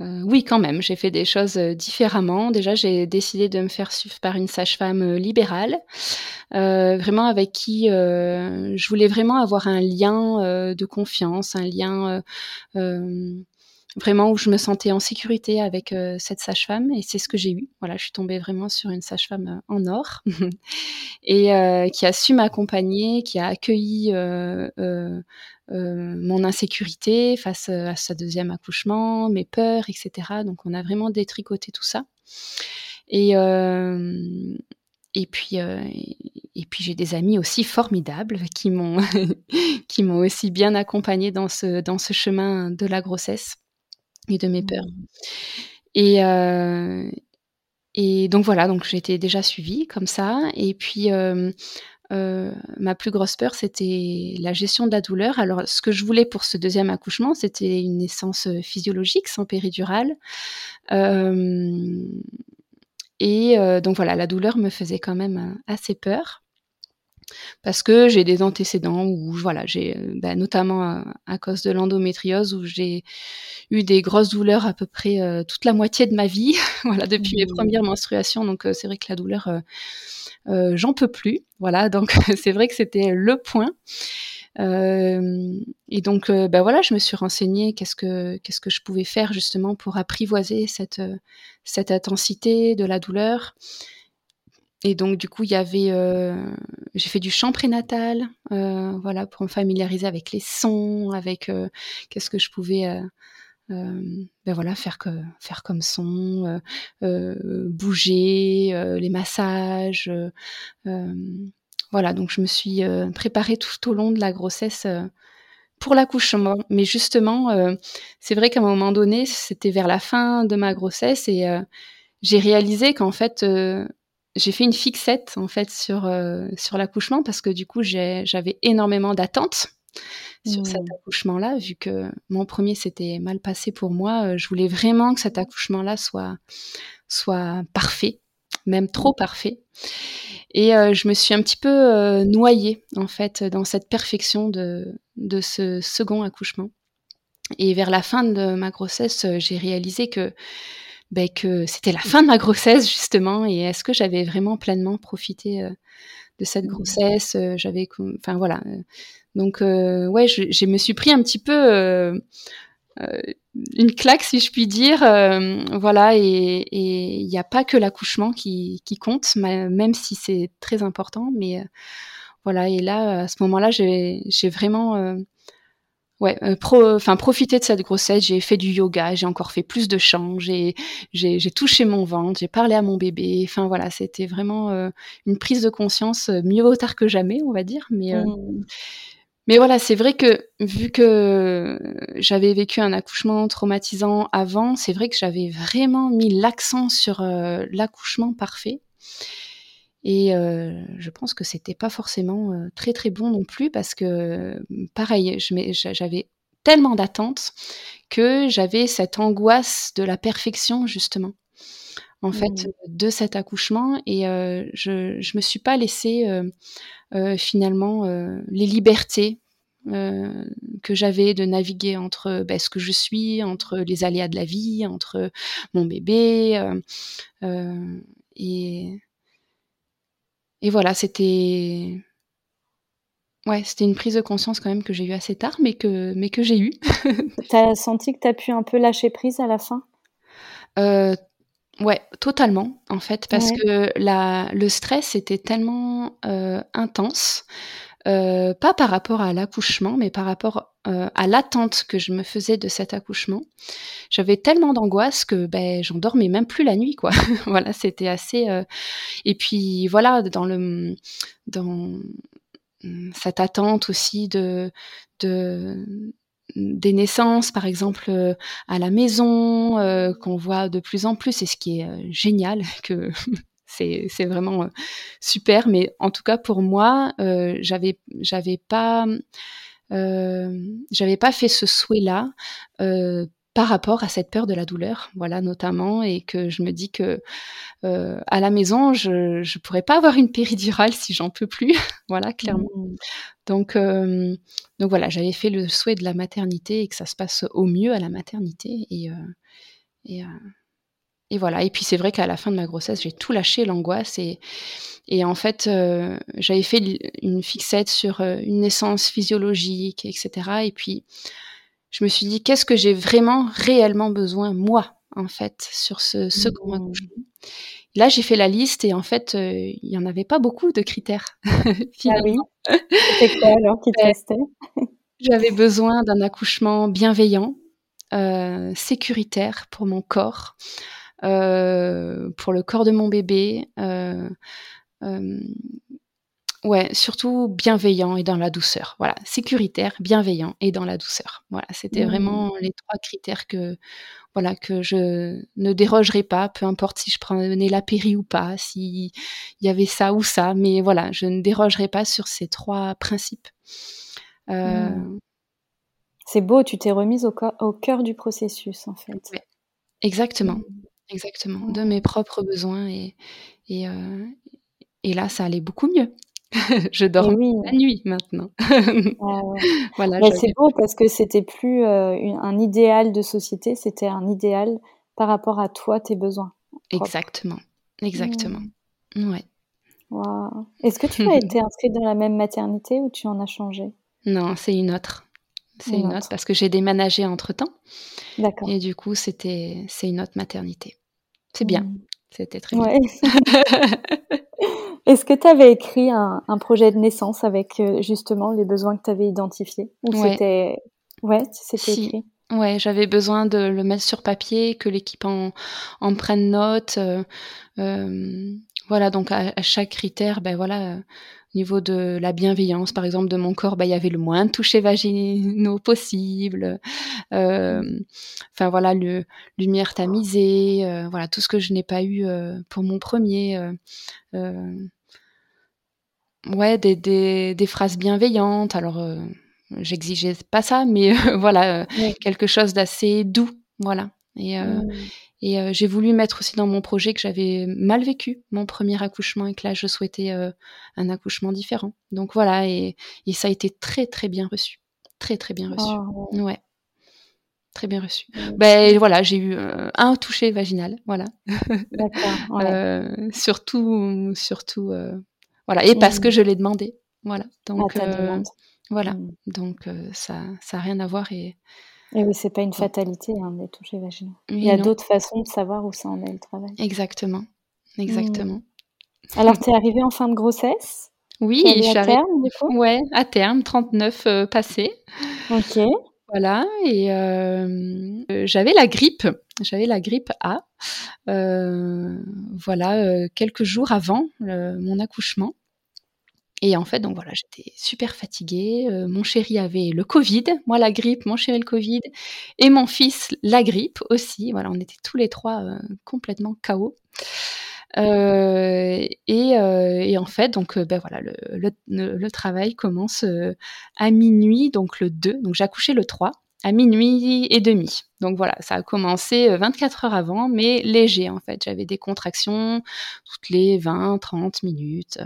Euh, oui, quand même, j'ai fait des choses euh, différemment. Déjà, j'ai décidé de me faire suivre par une sage-femme euh, libérale, vraiment avec qui je voulais vraiment avoir un lien de confiance, un lien vraiment où je me sentais en sécurité avec cette sage-femme et c'est ce que j'ai eu. Voilà, je suis tombée vraiment sur une sage-femme en or [laughs] et qui a su m'accompagner, qui a accueilli euh, mon insécurité face à ce deuxième accouchement, mes peurs, etc. Donc on a vraiment détricoté tout ça. Et euh, et puis euh, et puis j'ai des amis aussi formidables qui m'ont [laughs] qui m'ont aussi bien accompagnée dans ce dans ce chemin de la grossesse et de mes peurs. Mmh. Et et donc voilà, donc été déjà suivie comme ça. Et puis euh, ma plus grosse peur, c'était la gestion de la douleur. Alors, ce que je voulais pour ce deuxième accouchement, c'était une naissance euh, physiologique, sans péridurale. Euh, et donc voilà, la douleur me faisait quand même assez peur parce que j'ai des antécédents voilà, j'ai bah, notamment à, cause de l'endométriose où j'ai eu des grosses douleurs à peu près toute la moitié de ma vie, [laughs] voilà, depuis mes mmh. premières menstruations. Donc c'est vrai que la douleur euh, j'en peux plus. Voilà, [laughs] donc [laughs] c'est vrai que c'était le point. Euh, et donc, euh, ben voilà, je me suis renseignée qu'est-ce que qu'est-ce que je pouvais faire justement pour apprivoiser cette cette intensité de la douleur. Et donc, du coup, il y avait, j'ai fait du chant prénatal, voilà, pour me familiariser avec les sons, avec qu'est-ce que je pouvais ben voilà, faire, que, faire comme son, bouger, les massages. voilà, donc je me suis préparée tout au long de la grossesse pour l'accouchement. Mais justement, c'est vrai qu'à un moment donné, c'était vers la fin de ma grossesse et j'ai réalisé qu'en fait, j'ai fait une fixette en fait sur sur l'accouchement parce que du coup, j'avais énormément d'attentes sur cet mmh. accouchement-là, vu que mon premier s'était mal passé pour moi. Euh, je voulais vraiment que cet accouchement-là soit, soit parfait, même trop parfait. Et euh, je me suis un petit peu euh, noyée, en fait, dans cette perfection de, de ce second accouchement. Et vers la fin de ma grossesse, j'ai réalisé que, ben, que c'était la fin de ma grossesse, justement, et est-ce que j'avais vraiment pleinement profité de cette mmh. grossesse J'avais, enfin voilà, donc euh, ouais, je, je, me suis pris un petit peu euh, euh, une claque, si je puis dire. voilà, et il n'y a pas que l'accouchement qui, qui, compte, même si c'est très important. Mais voilà, et là, à ce moment-là, j'ai vraiment ouais, enfin profité de cette grossesse. J'ai fait du yoga, j'ai encore fait plus de chants, j'ai touché mon ventre, j'ai parlé à mon bébé. Enfin voilà, c'était vraiment une prise de conscience mieux vaut tard que jamais, on va dire. Mais mmh. Mais voilà, c'est vrai que vu que j'avais vécu un accouchement traumatisant avant, c'est vrai que j'avais vraiment mis l'accent sur euh, l'accouchement parfait. Et euh, je pense que c'était pas forcément euh, très très bon non plus parce que pareil, j'avais tellement d'attentes que j'avais cette angoisse de la perfection justement en fait mmh. de cet accouchement et je je me suis pas laissé finalement les libertés que j'avais de naviguer entre ben, ce que je suis, entre les aléas de la vie, entre mon bébé. et, et voilà, c'était Ouais, c'était une prise de conscience quand même que j'ai eue assez tard, mais que, mais que j'ai eue. [laughs] tu as senti que tu as pu un peu lâcher prise à la fin? Euh, Ouais, totalement, en fait, parce que la, le stress était tellement euh, intense, euh, pas par rapport à l'accouchement, mais par rapport euh, à l'attente que je me faisais de cet accouchement. J'avais tellement d'angoisse que ben, j'en dormais même plus la nuit, quoi. [laughs] voilà, c'était assez. Et puis voilà, dans le dans cette attente aussi de, de des naissances, par exemple, euh, à la maison, euh, qu'on voit de plus en plus, et ce qui est euh, génial, [laughs] que c'est, vraiment super. Mais en tout cas, pour moi, j'avais, j'avais pas, j'avais pas fait ce souhait-là par rapport à cette peur de la douleur, voilà notamment, et que je me dis que euh, à la maison, je ne pourrais pas avoir une péridurale si j'en peux plus, [laughs] voilà clairement. Mmh. Donc euh, donc voilà, j'avais fait le souhait de la maternité et que ça se passe au mieux à la maternité et euh, et, et voilà. Et puis c'est vrai qu'à la fin de ma grossesse, j'ai tout lâché, l'angoisse et et en fait, j'avais fait une fixette sur une naissance physiologique, etc. Et puis je me suis dit qu'est-ce que j'ai vraiment réellement besoin moi en fait sur ce second mmh. accouchement? Là, j'ai fait la liste et en fait, euh, il n'y en avait pas beaucoup de critères. finalement. [laughs] Ah oui? C'était quoi alors qui [laughs] te restait J'avais besoin d'un accouchement bienveillant, euh, sécuritaire pour mon corps, euh, pour le corps de mon bébé. Ouais, surtout bienveillant et dans la douceur. Voilà, sécuritaire, bienveillant et dans la douceur. Voilà, c'était mmh. vraiment les trois critères que voilà que je ne dérogerai pas, peu importe si je prenais la péri ou pas, s'il y avait ça ou ça, mais voilà, je ne dérogerai pas sur ces trois principes. Euh mmh. C'est beau, tu t'es remise au, au, cœur du processus en fait. Exactement, mmh. Exactement, de mes propres besoins et et, euh, et là ça allait beaucoup mieux. [laughs] je dors la nuit maintenant. Ah [laughs] voilà, c'est beau parce que c'était plus euh, un idéal de société, c'était un idéal par rapport à toi, tes besoins. Exactement, exactement. Mmh. Ouais. Est-ce que tu as [laughs] été inscrite dans la même maternité ou tu en as changé? Non, c'est une autre. C'est une, autre. parce que j'ai déménagé entre temps. D'accord. Et du coup, c'était c'est une autre maternité. C'est bien. Mmh. C'était très bien. [laughs] Est-ce que tu avais écrit un, projet de naissance avec euh, justement les besoins que tu avais identifiés Ou c'était ouais, c'était écrit? Ouais, j'avais besoin de le mettre sur papier, que l'équipe en, en, prenne note. Euh, euh, voilà, donc à, chaque critère, ben voilà, niveau de la bienveillance, par exemple, de mon corps, ben, il y avait le moins de touchés vaginaux possible. Enfin voilà, le, lumière tamisée, voilà, tout ce que je n'ai pas eu pour mon premier ouais, des, des, des, phrases bienveillantes. Alors, euh, j'exigeais pas ça, mais euh, [laughs] voilà, euh, quelque chose d'assez doux, voilà. Et, mmh. Et j'ai voulu mettre aussi dans mon projet que j'avais mal vécu mon premier accouchement et que là, je souhaitais un accouchement différent. Donc voilà, et, et, ça a été très très bien reçu, très très bien reçu. Oh. Ouais. Très bien reçu. Mmh. Ben voilà, j'ai eu un toucher vaginal, voilà. D'accord. [laughs] Ouais. surtout, surtout voilà, et parce que je l'ai demandé. Voilà. Donc, euh, voilà. Mmh. Donc, euh, ça n'a rien à voir. Et, et oui, c'est pas une fatalité hein, d'être touché vaginaux. Il y a d'autres façons de savoir où ça en est le travail. Exactement. Exactement. Mmh. Alors, tu es arrivée en fin de grossesse? Oui, je suis à terme, du coup? Ouais, à terme, 39 euh, passés. Ok. Voilà, et euh, j'avais la grippe, j'avais la grippe A, euh, voilà, euh, quelques jours avant mon accouchement. Et en fait, donc voilà, j'étais super fatiguée. mon chéri avait le Covid, moi la grippe, mon chéri le Covid, et mon fils la grippe aussi. Voilà, on était tous les trois complètement KO. Euh, et, euh, et, en fait, donc, euh, ben voilà, le, travail commence à minuit, donc le 2. Donc, j'ai accouché le 3. À minuit et demi. Donc voilà, ça a commencé 24 heures avant, mais léger en fait. J'avais des contractions toutes les 20, 30 minutes,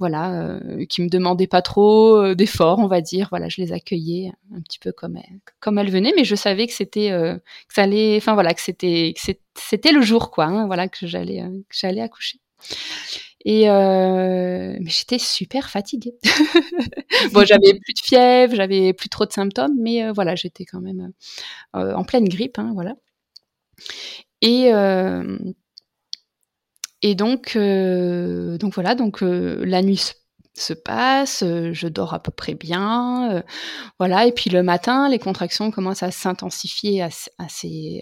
voilà, qui me demandaient pas trop d'efforts, on va dire. Voilà, je les accueillais un petit peu comme elles, comme venaient, mais je savais que c'était, que ça allait, enfin voilà, que c'était, c'était le jour quoi, hein, voilà, que j'allais, que j'allais accoucher. Et euh, mais j'étais super fatiguée. [laughs] bon, j'avais plus de fièvre, j'avais plus trop de symptômes, mais euh, voilà, j'étais quand même euh, en pleine grippe, hein, voilà. Et et donc donc voilà, donc la nuit se passe, euh, je dors à peu près bien, euh, voilà. Et puis le matin, les contractions commencent à s'intensifier assez,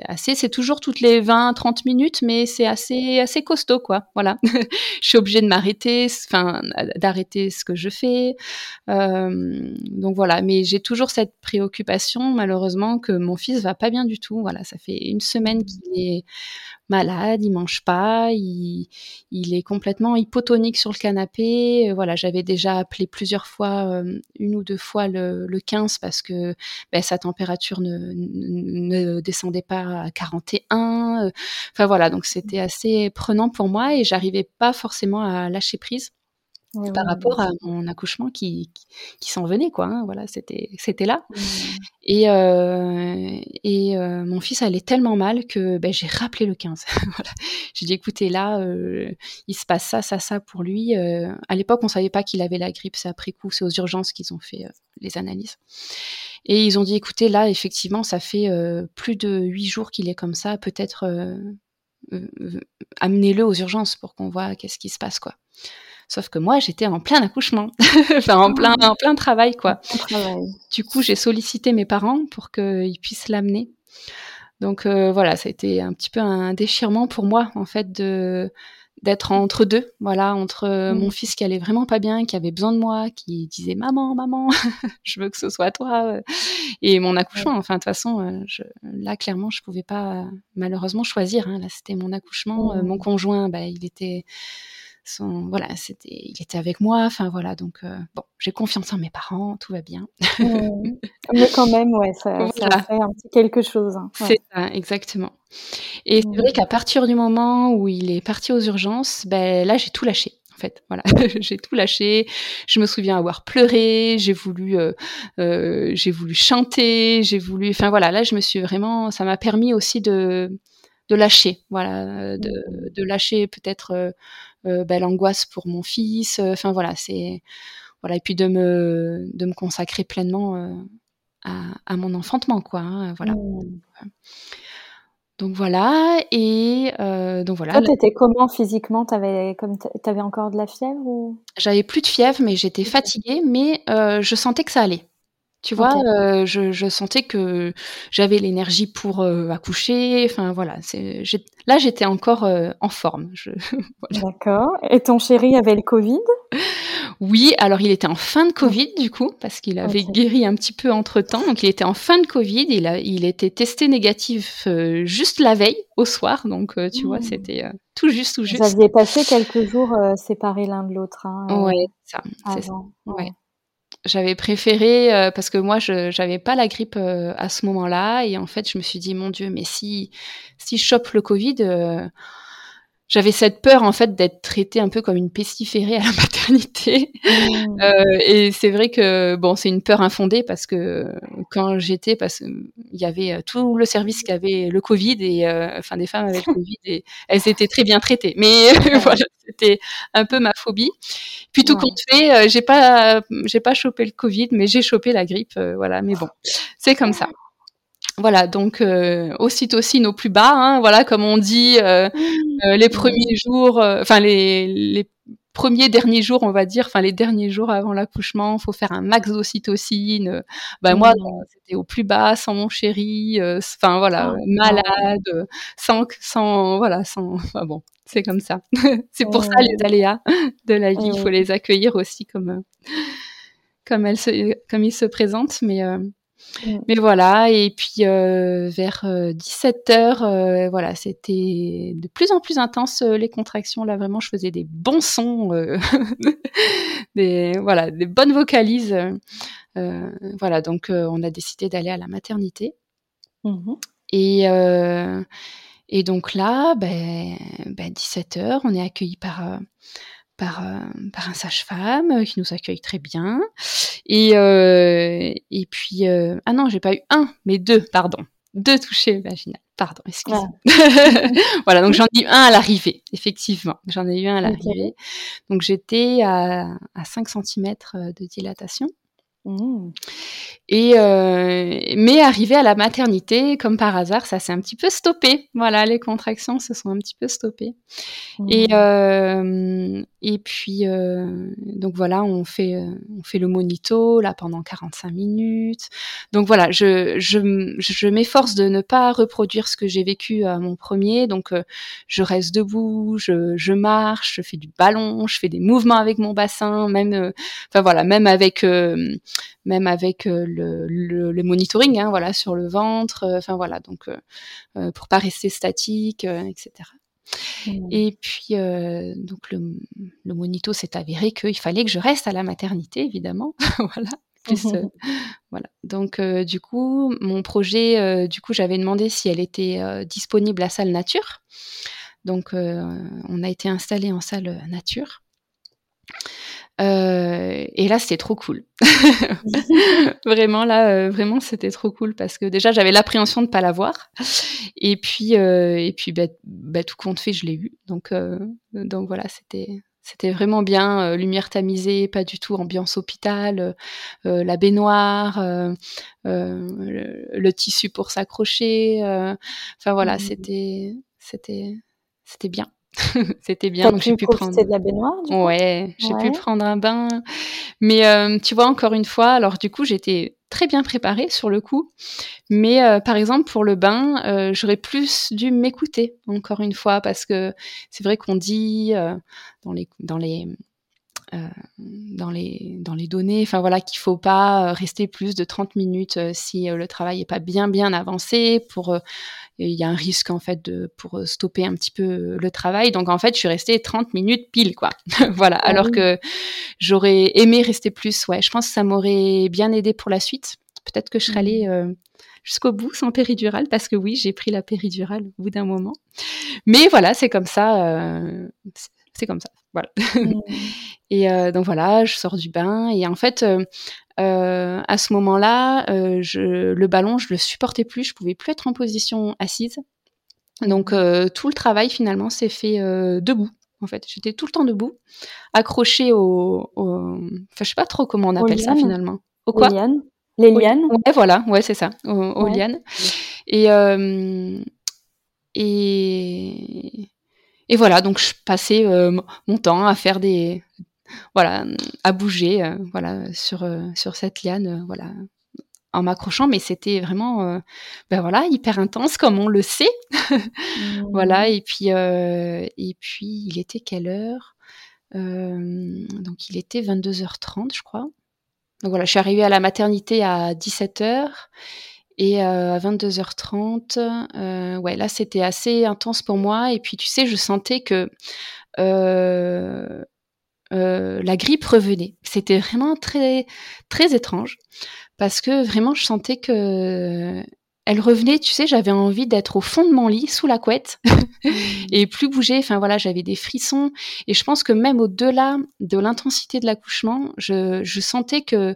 assez. C'est toujours toutes les 20-30 minutes, mais c'est assez, assez costaud, quoi. Voilà. [laughs] je suis obligée de m'arrêter, enfin, d'arrêter ce que je fais. Euh, donc voilà. Mais j'ai toujours cette préoccupation, malheureusement, que mon fils va pas bien du tout. Voilà. Ça fait une semaine qu'il est malade, il mange pas, il, il est complètement hypotonique sur le canapé. voilà. J'avais déjà appelé plusieurs fois, euh, une ou deux fois le, 15 parce que ben, sa température ne, ne, descendait pas à 41. Euh, enfin voilà, donc c'était assez prenant pour moi et j'arrivais pas forcément à lâcher prise par rapport à mon accouchement qui, qui, s'en venait quoi hein, voilà c'était c'était là. Et euh, et euh, mon fils allait tellement mal que ben, j'ai rappelé le 15 [laughs] voilà. j'ai dit écoutez là euh, il se passe ça ça ça pour lui. À l'époque on savait pas qu'il avait la grippe. C'est après coup c'est aux urgences qu'ils ont fait les analyses. Et ils ont dit écoutez là effectivement ça fait plus de huit jours qu'il est comme ça. Peut-être amenez-le aux urgences pour qu'on voit qu'est-ce qui se passe quoi Sauf que moi, j'étais en plein accouchement, [laughs] enfin en plein, en plein travail, quoi. Du coup, j'ai sollicité mes parents pour qu'ils puissent l'amener. Donc euh, voilà, ça a été un petit peu un déchirement pour moi, en fait, de d'être entre deux, voilà, entre euh, mon mm. fils qui allait vraiment pas bien, qui avait besoin de moi, qui disait maman, maman, [laughs] je veux que ce soit toi, et mon accouchement. Enfin, de toute façon, euh, je, là clairement, je pouvais pas malheureusement choisir. Hein. Là, c'était mon accouchement. mon mm. conjoint, bah, il était voilà, c'était, il était avec moi. Enfin voilà, donc euh, bon, j'ai confiance en mes parents, tout va bien. Mais quand même, ouais, ça, fait un petit quelque chose. Hein, c'est ça, exactement. Et c'est vrai qu'à partir du moment où il est parti aux urgences, ben là j'ai tout lâché. En fait, voilà, [laughs] j'ai tout lâché. Je me souviens avoir pleuré, j'ai voulu, euh, euh, j'ai voulu chanter, j'ai voulu, enfin voilà, là je me suis vraiment, ça m'a permis aussi de de lâcher, voilà, de, de lâcher peut-être bah, l'angoisse pour mon fils. Euh, enfin voilà, c'est voilà et puis de me de me consacrer pleinement euh, à, mon enfantement quoi. Hein, voilà. Mmh. Donc voilà, et donc voilà. Toi, t'étais comment physiquement? T'avais comme t'avais encore de la fièvre ou? J'avais plus de fièvre, mais j'étais fatiguée, mais je sentais que ça allait. Tu vois, euh, je, je, sentais que j'avais l'énergie pour euh, accoucher. Enfin voilà, là j'étais encore euh, en forme. Je, [laughs] D'accord. Et ton chéri avait le Covid? Oui, alors il était en fin de Covid du coup, parce qu'il avait guéri un petit peu entre temps. Donc il était en fin de Covid. Il a, il était testé négatif juste la veille au soir. Donc tu vois, mmh. c'était tout juste, tout juste. Vous aviez passé quelques jours séparés l'un de l'autre. Hein, ouais, ça, c'est ça. Ouais j'avais préféré euh, parce que moi je j'avais pas la grippe euh, à ce moment-là. Et en fait je me suis dit mon dieu mais si si je chope le Covid euh, j'avais cette peur en fait d'être traitée un peu comme une pestiférée à la [laughs] maternité mmh. euh, et c'est vrai que bon c'est une peur infondée parce que quand j'étais parce qu'il y avait tout le service qui avait le Covid et enfin des femmes avec le [laughs] Covid et elles étaient très bien traitées mais [laughs] voilà c'était un peu ma phobie. Puis tout compte fait, euh, j'ai pas, j'ai pas chopé le Covid, mais j'ai chopé la grippe, euh, voilà. Mais bon, c'est comme ça. Voilà, donc euh, ocytocine au plus bas, hein, voilà, comme on dit, euh, les premiers jours, enfin les, les premiers derniers jours, on va dire, enfin les derniers jours avant l'accouchement, faut faire un max d'ocytocine. Ben moi, c'était au plus bas, sans mon chéri, enfin voilà, ah. malade, sans, sans, voilà, sans. [laughs] Enfin bon, c'est comme ça. [laughs] c'est pour ça les aléas [laughs] de la vie, il faut les accueillir aussi comme comme elles se, comme ils se présentent, mais Mm. Mais voilà, et puis euh, vers 17 euh, heures, euh, voilà, c'était de plus en plus intense les contractions. Là, vraiment, je faisais des bons sons, [laughs] des, voilà, des bonnes vocalises. voilà, donc on a décidé d'aller à la maternité. Mmh et, et donc là, ben, ben 17h, on est accueilli par, par, par un sage-femme qui nous accueille très bien. Et, et puis, ah non, j'ai pas eu un, mais deux, pardon. Deux touchés vaginales. Pardon, excusez-moi. [laughs] voilà, donc j'en ai eu un à l'arrivée, effectivement. J'en ai eu un à l'arrivée. Donc j'étais à, à 5 cm de dilatation. Mmh. Et euh, mais arrivé à la maternité, comme par hasard, ça s'est un petit peu stoppé. Voilà, les contractions se sont un petit peu stoppées. Et mmh. euh, et puis euh, donc voilà, on fait on fait le monito là pendant 45 minutes. Donc voilà, je je, je m'efforce de ne pas reproduire ce que j'ai vécu à mon premier. Donc je reste debout, je, je marche, je fais du ballon, je fais des mouvements avec mon bassin, même enfin voilà, même avec même avec euh, le, le, monitoring, hein, voilà, sur le ventre. Euh, enfin voilà, donc euh, pour pas rester statique, etc. Mmh. Et puis, donc le, le monito s'est avéré qu'il fallait que je reste à la maternité, évidemment. [laughs] voilà. Plus, voilà. Donc, du coup, mon projet, du coup, j'avais demandé si elle était disponible à salle nature. Donc, on a été installé en salle nature. Euh, et là, c'était trop cool. [laughs] [laughs] vraiment, là, euh, vraiment, c'était trop cool parce que déjà, j'avais l'appréhension de pas l'avoir. Et puis, euh, et puis, bah, bah, tout compte fait, je l'ai eu. Donc, donc voilà, c'était. C'était vraiment bien, lumière tamisée, pas du tout ambiance hôpital, la baignoire, le, tissu pour s'accrocher. Enfin voilà, mmh. c'était, c'était, c'était bien. [laughs] C'était bien, donc j'ai pu prendre. de la baignoire. Du ouais, j'ai pu prendre un bain. Mais euh, tu vois, encore une fois, alors du coup, j'étais très bien préparée sur le coup. Mais euh, par exemple, pour le bain, euh, j'aurais plus dû m'écouter, encore une fois, parce que c'est vrai qu'on dit dans les dans les dans les dans les données, enfin voilà, qu'il faut pas rester plus de 30 minutes si le travail est pas bien bien avancé pour il y a un risque en fait de pour stopper un petit peu le travail. Donc en fait, je suis restée 30 minutes pile quoi. [laughs] voilà, ah alors que j'aurais aimé rester plus. Ouais, je pense que ça m'aurait bien aidé pour la suite. Peut-être que je serais allée mmh. euh, jusqu'au bout sans péridurale parce que oui, j'ai pris la péridurale au bout d'un moment. Mais voilà, c'est comme ça. Euh, c'est comme ça. Voilà. Mmh. [laughs] et euh, donc voilà, je sors du bain et en fait, euh, à ce moment-là, euh, le ballon, je le supportais plus, je pouvais plus être en position assise. Donc euh, tout le travail finalement s'est fait debout. En fait, j'étais tout le temps debout, accrochée au, au... enfin je sais pas trop comment on appelle ça finalement. Au quoi? Les lianes. Les lianes. Ouais, voilà, ouais c'est ça, aux, lianes. Et et et voilà, donc je passais mon temps à faire des voilà, à bouger, euh, voilà, sur euh, sur cette liane, euh, voilà, en m'accrochant, mais c'était vraiment, ben voilà, hyper intense comme on le sait, [laughs] voilà. Mmh. Et puis et puis il était quelle heure? Donc il était 22h30, je crois. Donc voilà, je suis arrivée à la maternité à 17h. Et à 22h30, ouais, là c'était assez intense pour moi. Et puis tu sais, je sentais que euh, la grippe revenait. C'était vraiment très très étrange parce que vraiment je sentais que elle revenait, tu sais, j'avais envie d'être au fond de mon lit, sous la couette, [laughs] et plus bouger. Enfin voilà, j'avais des frissons. Et je pense que même au-delà de l'intensité de l'accouchement, je, sentais que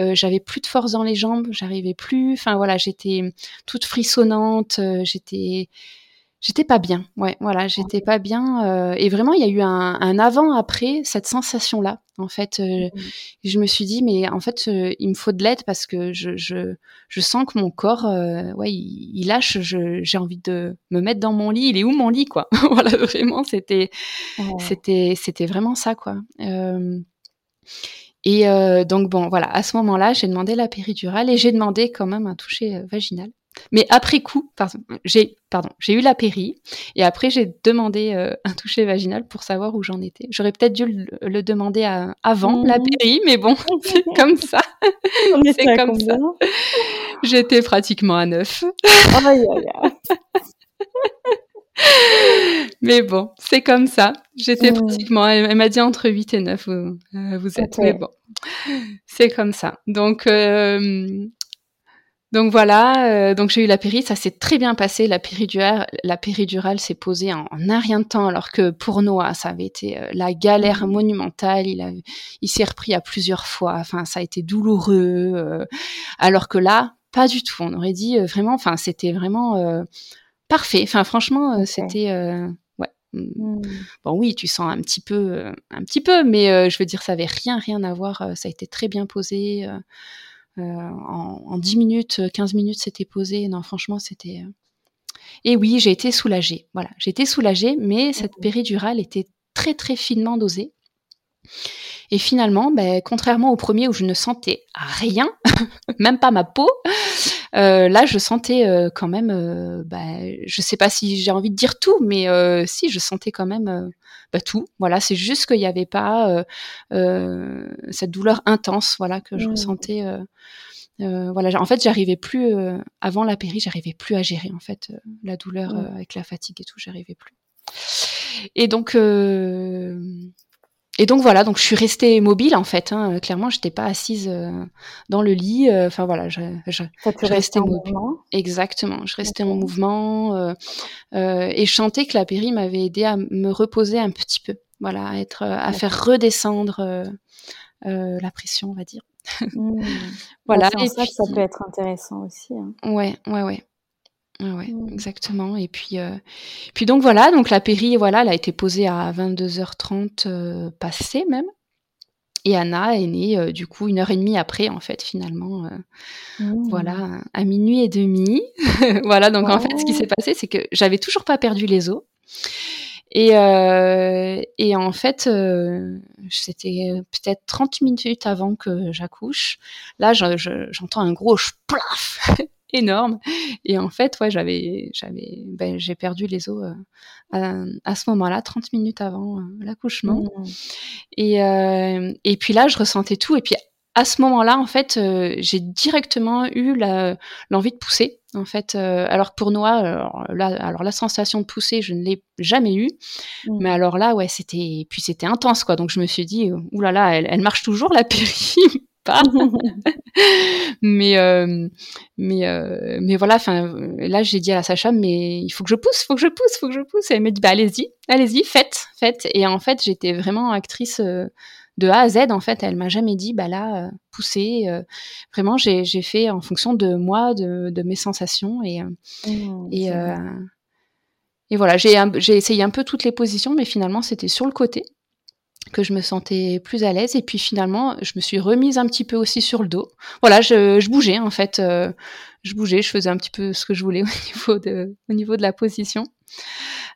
euh, j'avais plus de force dans les jambes, j'arrivais plus. Enfin voilà, j'étais toute frissonnante, euh, j'étais J'étais pas bien, ouais, voilà, j'étais pas bien. Euh, et vraiment, il y a eu un, avant-après cette sensation-là. En fait, euh, mmh je me suis dit, mais en fait, euh, il me faut de l'aide parce que je, je, je sens que mon corps, ouais, il, lâche. J'ai envie de me mettre dans mon lit. Il est où mon lit, quoi? [laughs] Voilà, vraiment, c'était, c'était, c'était vraiment ça, quoi. et donc bon, voilà, à ce moment-là, j'ai demandé la péridurale et j'ai demandé quand même un toucher vaginal. Mais après coup, pardon, j'ai pardon, j'ai eu la péri et après j'ai demandé euh, un toucher vaginal pour savoir où j'en étais. J'aurais peut-être dû le, demander avant la mmh. péri, mais bon, [laughs] c'est comme ça. c'est comme ça. J'étais pratiquement à neuf. [laughs] Mais bon, c'est comme ça. J'étais mmh. pratiquement, elle, m'a dit entre 8 et 9, vous, vous êtes. Mais bon, c'est comme ça. Donc, donc voilà, euh, donc j'ai eu la péri, ça s'est très bien passé. La péridurale, la péridurale s'est posée en, un rien de temps, alors que pour Noah, ça avait été euh, la galère mmh. monumentale. Il, a, il s'est repris à plusieurs fois. Enfin, ça a été douloureux. Euh, alors que là, pas du tout. On aurait dit vraiment, enfin, c'était vraiment parfait. Enfin, franchement, c'était ouais. Mmh. Mmh. Bon, oui, tu sens un petit peu, un petit peu, mais je veux dire, ça avait rien, rien à voir. ça a été très bien posé. Euh, en, en, 10 minutes, 15 minutes, c'était posé. Non, franchement, c'était. Euh, et oui, j'ai été soulagée. Voilà, j'ai été soulagée, mais cette péridurale était très très finement dosée. Et finalement, ben, contrairement au premier où je ne sentais rien, [laughs] même pas ma peau, euh, là je sentais euh, quand même, euh, ben, je sais pas si j'ai envie de dire tout, mais euh, si je sentais quand même ben, tout. Voilà, c'est juste qu'il n'y avait pas cette douleur intense, voilà, que je mmh. ressentais. voilà, en fait, j'arrivais plus avant la péri, j'arrivais plus à gérer en fait la douleur mmh. avec la fatigue et tout, j'arrivais plus. Et donc, et donc voilà, donc je suis restée mobile en fait. Hein. Clairement, j'étais pas assise euh, dans le lit. Euh, enfin voilà, je, je, je restais mobile. Exactement, je restais en mouvement euh, euh, et je sentais que la péri m'avait aidé à me reposer un petit peu. Voilà, à être, à faire redescendre la pression, on va dire. Mmh. [laughs] voilà. Bah, et ça, ça peut être intéressant aussi. Hein. Ouais, ouais, ouais. Ah ouais, mmh. exactement. Et puis, euh, puis donc voilà, donc la péri, voilà, elle a été posée à 22h30 euh, passée même. Et Anna est née euh, du coup une heure et demie après, en fait, finalement. Mmh. Voilà, à minuit et demi. [laughs] voilà, donc en fait, ce qui s'est passé, c'est que j'avais toujours pas perdu les os. Et, et en fait, c'était peut-être 30 minutes avant que j'accouche. Là, j'entends un gros plaf [laughs] énorme. Et en fait, ouais, j'avais, j'avais, ben, j'ai perdu les os euh, à, ce moment-là, 30 minutes avant euh, l'accouchement. Mmh. Et, euh, et puis là, je ressentais tout. Et puis à ce moment-là, en fait, j'ai directement eu l'envie de pousser. En fait, alors pour Noah, alors là, alors la sensation de pousser, je ne l'ai jamais eue. Mmh. Mais alors là, ouais, c'était, puis c'était intense, quoi. Donc je me suis dit, oulala, là là, elle, elle marche toujours la péri, pas. [laughs] mais euh, mais euh, mais voilà. Enfin, là, j'ai dit à Sacha, mais il faut que je pousse, faut que je pousse, faut que je pousse. Et elle m'a dit, bah allez-y, allez-y, faites, faites. Et en fait, j'étais vraiment actrice euh, de A à Z. En fait, elle m'a jamais dit, bah là, poussez. vraiment, j'ai j'ai fait en fonction de moi, de, de mes sensations et mmh, et et voilà, j'ai essayé un peu toutes les positions, mais finalement, c'était sur le côté que je me sentais plus à l'aise. Et puis finalement, je me suis remise un petit peu aussi sur le dos. Voilà, je, je bougeais en fait. Euh, je bougeais, je faisais un petit peu ce que je voulais [laughs] au niveau de, au niveau de la position.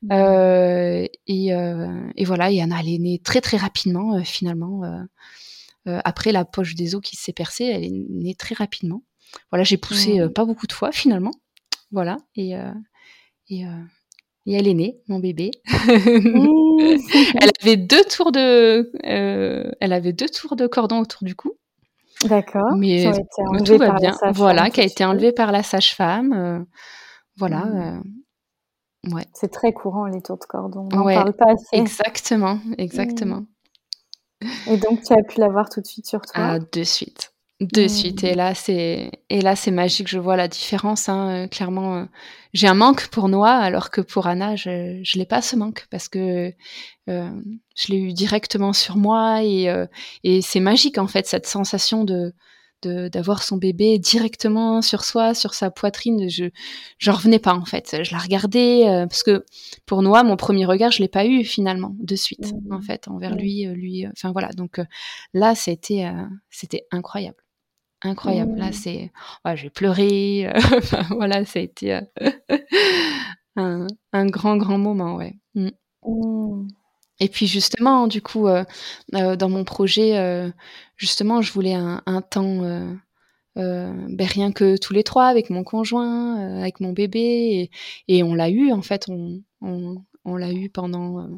Mmh. Euh, et, euh, et, voilà, et Anna, elle est née très très rapidement euh, finalement. Euh, après la poche des os qui s'est percée, elle est née très rapidement. Voilà, j'ai poussé mmh. pas beaucoup de fois finalement. Voilà, et, et et elle est née, mon bébé. [laughs] Mmh. elle avait deux tours de, euh, elle avait deux tours de cordon autour du cou. D'accord. Mais tout va bien. Voilà, qui a été enlevée par la sage-femme. Euh, voilà. Mmh. Euh, ouais. C'est très courant les tours de cordon. On ouais, parle pas assez. Exactement, exactement. Et donc tu as pu l'avoir tout de suite sur toi? Ah, de suite de mmh. suite. Et là, c'est et là, c'est magique. Je vois la différence. Hein. Clairement, euh, j'ai un manque pour Noah, alors que pour Anna, je je l'ai pas ce manque parce que euh, je l'ai eu directement sur moi et euh, et c'est magique en fait cette sensation de d'avoir son bébé directement sur soi, sur sa poitrine. Je j'en revenais pas en fait. Je la regardais parce que pour Noah, mon premier regard, je l'ai pas eu finalement de suite mmh. en fait envers lui, lui. Enfin voilà. Donc là, c'était c'était incroyable incroyable. Là, mmh. c'est, j'ai pleuré. Euh, [laughs] voilà, ça a été euh, [laughs] un, un, grand, grand moment, ouais. Mmh. Mmh. Et puis justement, du coup, euh, dans mon projet, justement, je voulais un, un temps, ben, rien que tous les trois, avec mon conjoint, avec mon bébé, et, et on l'a eu en fait, on, on, on l'a eu pendant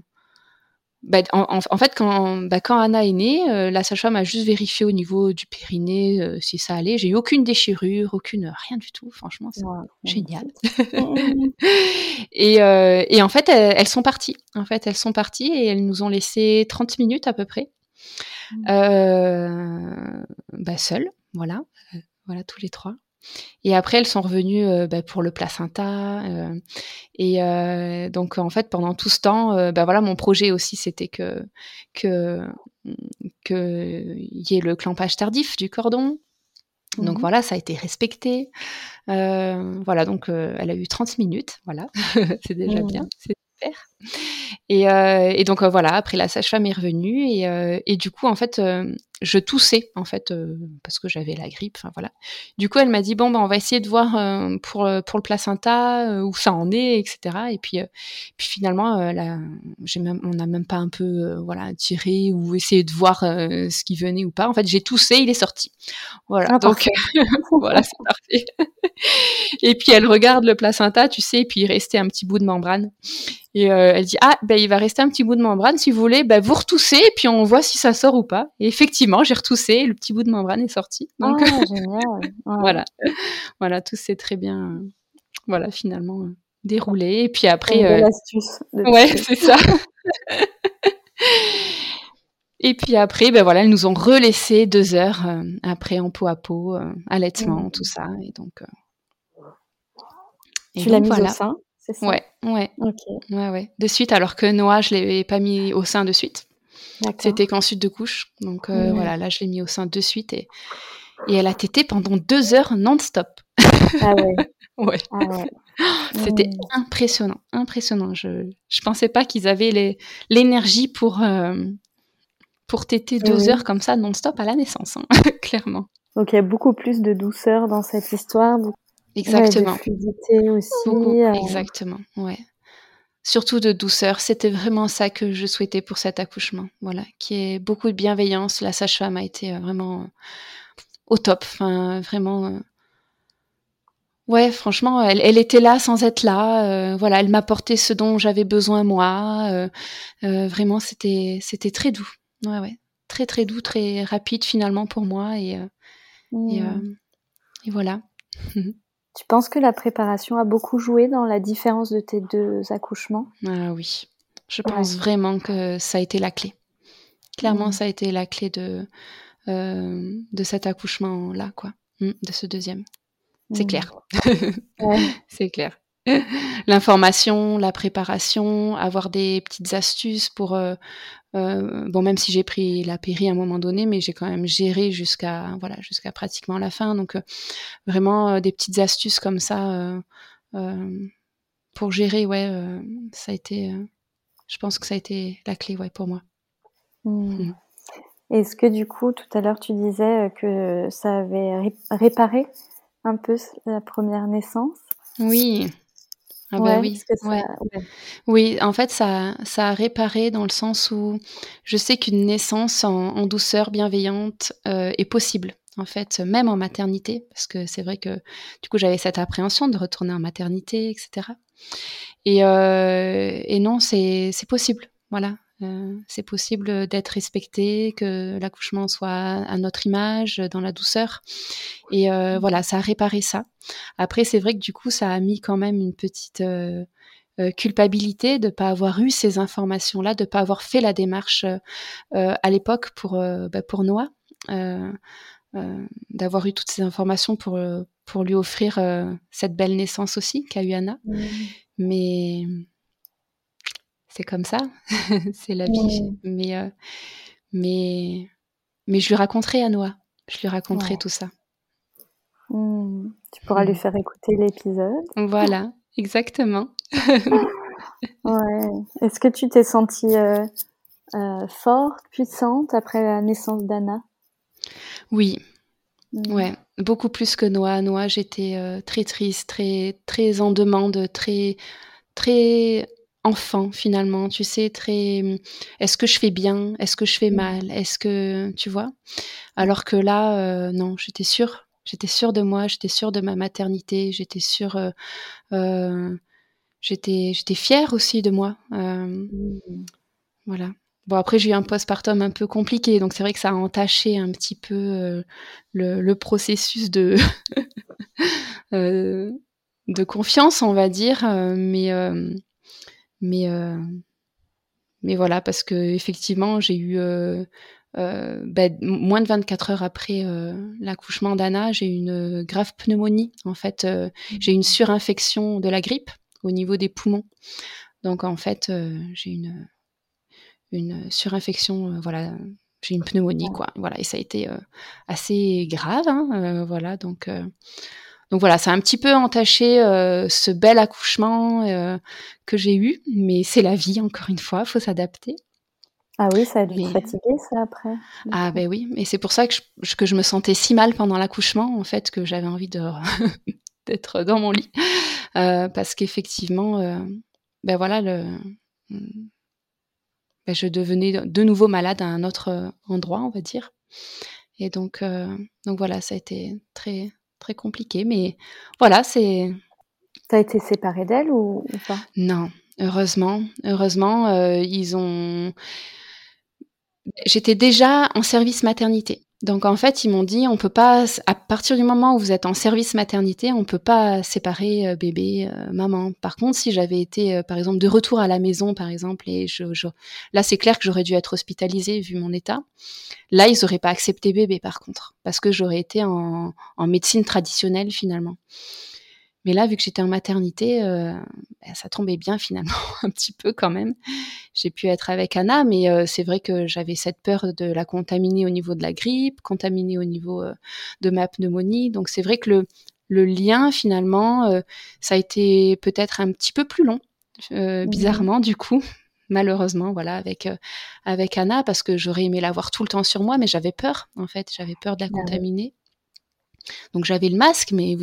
bah, en, fait, quand, bah, quand Anna est née, euh, la sage-femme a juste vérifié au niveau du périnée euh, si ça allait. J'ai eu aucune déchirure, aucune rien du tout. Franchement, c'est génial. [laughs] et, euh, et, en fait, elles, sont parties. En fait, elles sont parties et elles nous ont laissé 30 minutes à peu près, mmh. bah, seules. Voilà, voilà tous les trois. Et après, elles sont revenues euh, bah, pour le placenta. Euh, et euh, donc, en fait, pendant tout ce temps, bah, voilà, mon projet aussi, c'était que que qu'il y ait le clampage tardif du cordon. Donc mmh voilà, ça a été respecté. voilà, donc elle a eu 30 minutes, voilà, [laughs] c'est déjà mmh. bien, c'est super. Et, et donc voilà, après la sage-femme est revenue et, et, du coup en fait je toussais en fait euh, parce que j'avais la grippe. Enfin voilà. Du coup, elle m'a dit bon ben on va essayer de voir euh, pour euh, pour le placenta où ça en est, etc. Et puis puis finalement là, j'ai même on n'a même pas un peu voilà tiré ou essayé de voir ce qui venait ou pas. En fait, j'ai toussé, il est sorti. Voilà. Ah, donc [laughs] voilà, c'est parfait. [laughs] et puis elle regarde le placenta, tu sais, et puis il restait un petit bout de membrane. Et elle dit ah ben il va rester un petit bout de membrane si vous voulez, ben vous retoussez et puis on voit si ça sort ou pas. Et effectivement j'ai retoussé, le petit bout de membrane est sorti. Donc, [laughs] ah, génial. voilà, voilà, tout s'est très bien, voilà, finalement euh, déroulé. Et puis après, euh... astuce. Ouais, c'est ça. [laughs] Et puis après, ben voilà, elles nous ont relaissé deux heures euh, après en peau à peau, euh, allaitement, mmh. tout ça. Et donc. tu l'as mis au sein, c'est ça Ouais, ouais. Ouais, ouais. De suite, alors que Noah, je l'avais pas mis au sein de suite. C'était qu'ensuite de couche. Donc euh, voilà, là, je l'ai mis au sein de suite et, et elle a tété pendant deux heures non-stop. Ah ouais. [laughs] ouais. Ah [gasps] C'était impressionnant, impressionnant. Je ne pensais pas qu'ils avaient l'énergie pour, euh, pour téter deux heures comme ça non-stop à la naissance, hein, [laughs] clairement. Donc il y a beaucoup plus de douceur dans cette histoire. Exactement. de fluidité aussi. Euh. Exactement, ouais surtout de douceur. C'était vraiment ça que je souhaitais pour cet accouchement. Voilà, qui est beaucoup de bienveillance. La sage-femme a été euh, vraiment au top. Enfin, vraiment. Euh, ouais, franchement, elle, était là sans être là. Euh, voilà, elle m'apportait ce dont j'avais besoin moi. vraiment, c'était c'était très doux. Ouais, ouais, très très doux, très rapide finalement pour moi et, mmh. et voilà. [laughs] Tu penses que la préparation a beaucoup joué dans la différence de tes deux accouchements? Ah oui, je pense vraiment que ça a été la clé. Clairement, mmh. ça a été la clé de, euh, de cet accouchement-là, quoi, mmh, de ce deuxième. C'est mmh. clair. [laughs] C'est clair. [laughs] L'information, la préparation, avoir des petites astuces pour euh, euh, bon, même si j'ai pris la péri à un moment donné, mais j'ai quand même géré jusqu'à voilà jusqu'à pratiquement la fin. Donc euh, vraiment des petites astuces comme ça pour gérer, ouais, ça a été. je pense que ça a été la clé, ouais, pour moi. Mmh. Mmh. Est-ce que du coup, tout à l'heure, tu disais que ça avait réparé un peu la première naissance? Oui, ah bah oui, oui, en fait, ça, ça a réparé dans le sens où je sais qu'une naissance en, douceur bienveillante euh, est possible, en fait, même en maternité, parce que c'est vrai que du coup, j'avais cette appréhension de retourner en maternité, etc. Et, euh, et non, c'est possible, voilà. Euh, c'est possible d'être respecté, que l'accouchement soit à notre image, dans la douceur. Et euh, voilà, ça a réparé ça. Après, c'est vrai que du coup, ça a mis quand même une petite euh, culpabilité de ne pas avoir eu ces informations-là, de ne pas avoir fait la démarche à l'époque pour, bah, pour Noah, d'avoir eu toutes ces informations pour, pour lui offrir cette belle naissance aussi qu'a eu Anna. Mmh. Mais c'est comme ça, [laughs] c'est la vie. Mais, euh, mais, mais je lui raconterai à Noah. Je lui raconterai tout ça. Mmh. Tu pourras lui mmh. faire écouter l'épisode. Voilà, [laughs] exactement. ouais. Est-ce que tu t'es sentie euh, euh, forte, puissante après la naissance d'Anna? Oui. Mmh. Ouais, beaucoup plus que Noah. Noah, j'étais très triste, très, très en demande, très, très enfant finalement, tu sais, très mmh, est-ce que je fais bien, est-ce que je fais mmh. mal, est-ce que tu vois? Alors que là, euh, non, j'étais sûre, j'étais sûre de moi, j'étais sûre de ma maternité, j'étais sûre, euh, euh, j'étais j'étais fière aussi de moi, mmh. voilà. Bon, après, j'ai eu un postpartum un peu compliqué, donc c'est vrai que ça a entaché un petit peu euh, le, processus de, [laughs] de confiance, on va dire. Euh, mais, mais, mais voilà, parce que effectivement, j'ai eu ben, moins de 24 heures après l'accouchement d'Anna, j'ai eu une grave pneumonie. En fait, j'ai une surinfection de la grippe au niveau des poumons. Donc, en fait, j'ai une une surinfection, euh, voilà, j'ai une pneumonie, quoi. Voilà, et ça a été euh, assez grave, hein, euh, voilà, donc. Donc voilà, ça a un petit peu entaché ce bel accouchement que j'ai eu, mais c'est la vie, encore une fois, faut s'adapter. Ah oui, ça a dû fatiguer, ça, après Ah ben oui, et c'est pour ça que je, que je me sentais si mal pendant l'accouchement, en fait, que j'avais envie de [laughs] d'être dans mon lit. parce qu'effectivement, ben voilà, le, bah, je devenais de nouveau malade à un autre euh, endroit, on va dire. Et donc, euh, donc voilà, ça a été très, très compliqué. Mais voilà, c'est. Tu as été séparée d'elle ou, pas? Non, heureusement. Heureusement, euh, ils ont. J'étais déjà en service maternité. Donc en fait, ils m'ont dit on peut pas à partir du moment où vous êtes en service maternité, on peut pas séparer euh, bébé euh, maman. Par contre, si j'avais été euh, par exemple de retour à la maison par exemple et je, là c'est clair que j'aurais dû être hospitalisée vu mon état. Là, ils auraient pas accepté bébé par contre parce que j'aurais été en, en médecine traditionnelle finalement. Mais là, vu que j'étais en maternité, euh, bah, ça tombait bien finalement, [laughs] un petit peu quand même. J'ai pu être avec Anna, mais euh, c'est vrai que j'avais cette peur de la contaminer au niveau de la grippe, contaminer au niveau euh, de ma pneumonie. Donc c'est vrai que le, le lien finalement, ça a été peut-être un petit peu plus long, bizarrement du coup. [laughs] Malheureusement, voilà, avec avec Anna, parce que j'aurais aimé l'avoir tout le temps sur moi, mais j'avais peur, en fait, j'avais peur de la ah contaminer. Donc j'avais le masque, mais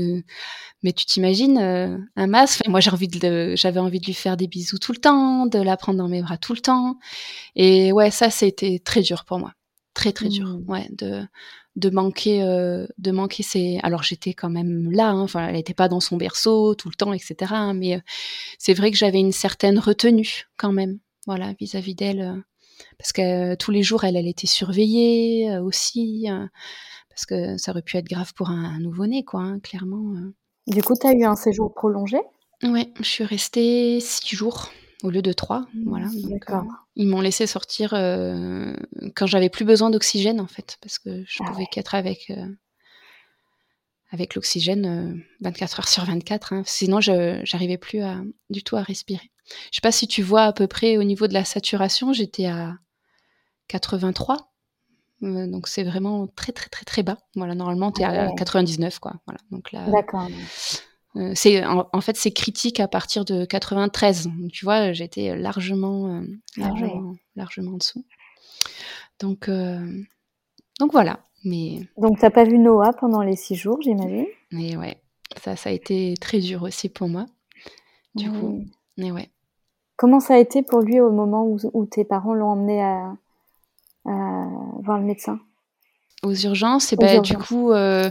mais tu t'imagines euh, un masque? Moi j'ai envie de, j'avais envie de lui faire des bisous tout le temps, de la prendre dans mes bras tout le temps. Et ouais, ça c'était très dur pour moi, très très dur. Mmh. Ouais, de de manquer euh, de manquer ses. Alors j'étais quand même là, hein, enfin elle n'était pas dans son berceau tout le temps, etc. Hein, mais euh, c'est vrai que j'avais une certaine retenue quand même, voilà, vis-à-vis d'elle, parce que tous les jours elle, elle était surveillée aussi parce que ça aurait pu être grave pour un, nouveau-né, quoi, hein, clairement. Euh. Du coup, tu as eu un séjour prolongé? Oui, je suis restée six jours au lieu de trois. Voilà. Euh, ils m'ont laissé sortir euh, quand j'avais plus besoin d'oxygène, en fait, parce que je ah pouvais qu'être avec, avec l'oxygène 24 heures sur 24. Hein. sinon, je n'arrivais plus à, du tout à respirer. Je sais pas si tu vois à peu près au niveau de la saturation, j'étais à 83 euh, donc c'est vraiment très très très très bas. Voilà, normalement tu es à 99 quoi. Voilà. Donc là D'accord. Euh, c'est en, fait c'est critique à partir de 93. Tu vois, j'étais largement euh, ah largement, largement en dessous. Donc donc voilà, mais Donc t'as pas vu Noah pendant les six jours, j'imagine? Mais ouais, ça ça a été très dur aussi pour moi. Du coup, mais ouais. Comment ça a été pour lui au moment où, où tes parents l'ont emmené à, voir le médecin aux urgences, et ben, du coup, euh,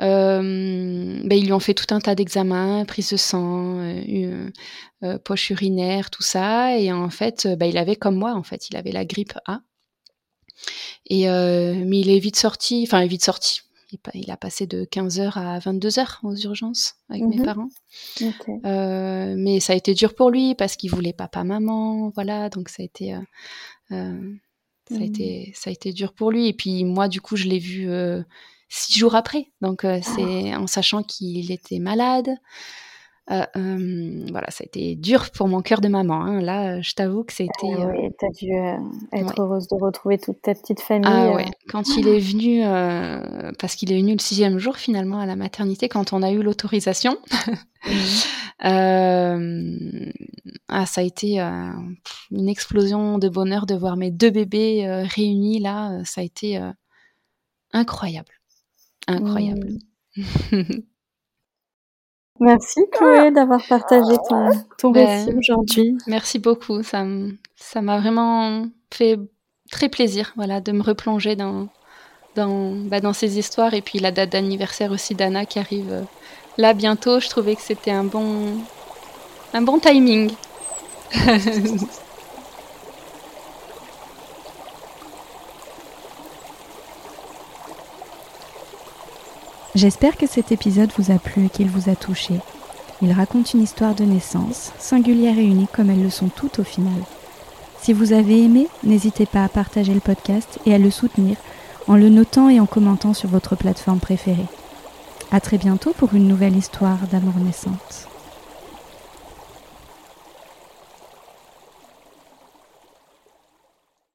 euh, ben, ils lui ont fait tout un tas d'examens, prise de sang, euh, poche urinaire, tout ça, et en fait, ben, il avait comme moi, en fait, il avait la grippe A. Et mais il est vite sorti, enfin, il est vite sorti. Il, a passé de 15 h à 22 h aux urgences avec mes mhm. parents. mais ça a été dur pour lui parce qu'il voulait papa, maman, voilà, donc ça a été ça, a mmh. été, ça a été dur pour lui. Et puis moi, du coup, je l'ai vu euh, six jours après. Donc euh, c'est ah. en sachant qu'il était malade. Euh, voilà, ça a été dur pour mon cœur de maman. Hein. Là, je t'avoue que c'était. Eh oui, t'as dû être heureuse de retrouver toute ta petite famille. Ah ouais. Quand il est venu, parce qu'il est venu le sixième jour finalement à la maternité, quand on a eu l'autorisation. [laughs] Euh, ah, ça a été euh, une explosion de bonheur de voir mes deux bébés euh, réunis là. Ça a été incroyable. Incroyable. Mmh. [laughs] Merci Chloé d'avoir partagé ton, ton ben, récit aujourd'hui. Merci beaucoup. Ça m'a vraiment fait très plaisir voilà, de me replonger dans, dans, bah, dans ces histoires. Et puis la date d'anniversaire aussi d'Anna qui arrive là bientôt, je trouvais que c'était un bon, un bon timing. [laughs] J'espère que cet épisode vous a plu et qu'il vous a touché. Il raconte une histoire de naissance, singulière et unique comme elles le sont toutes au final. Si vous avez aimé, n'hésitez pas à partager le podcast et à le soutenir en le notant et en commentant sur votre plateforme préférée. À très bientôt pour une nouvelle histoire d'amour naissante.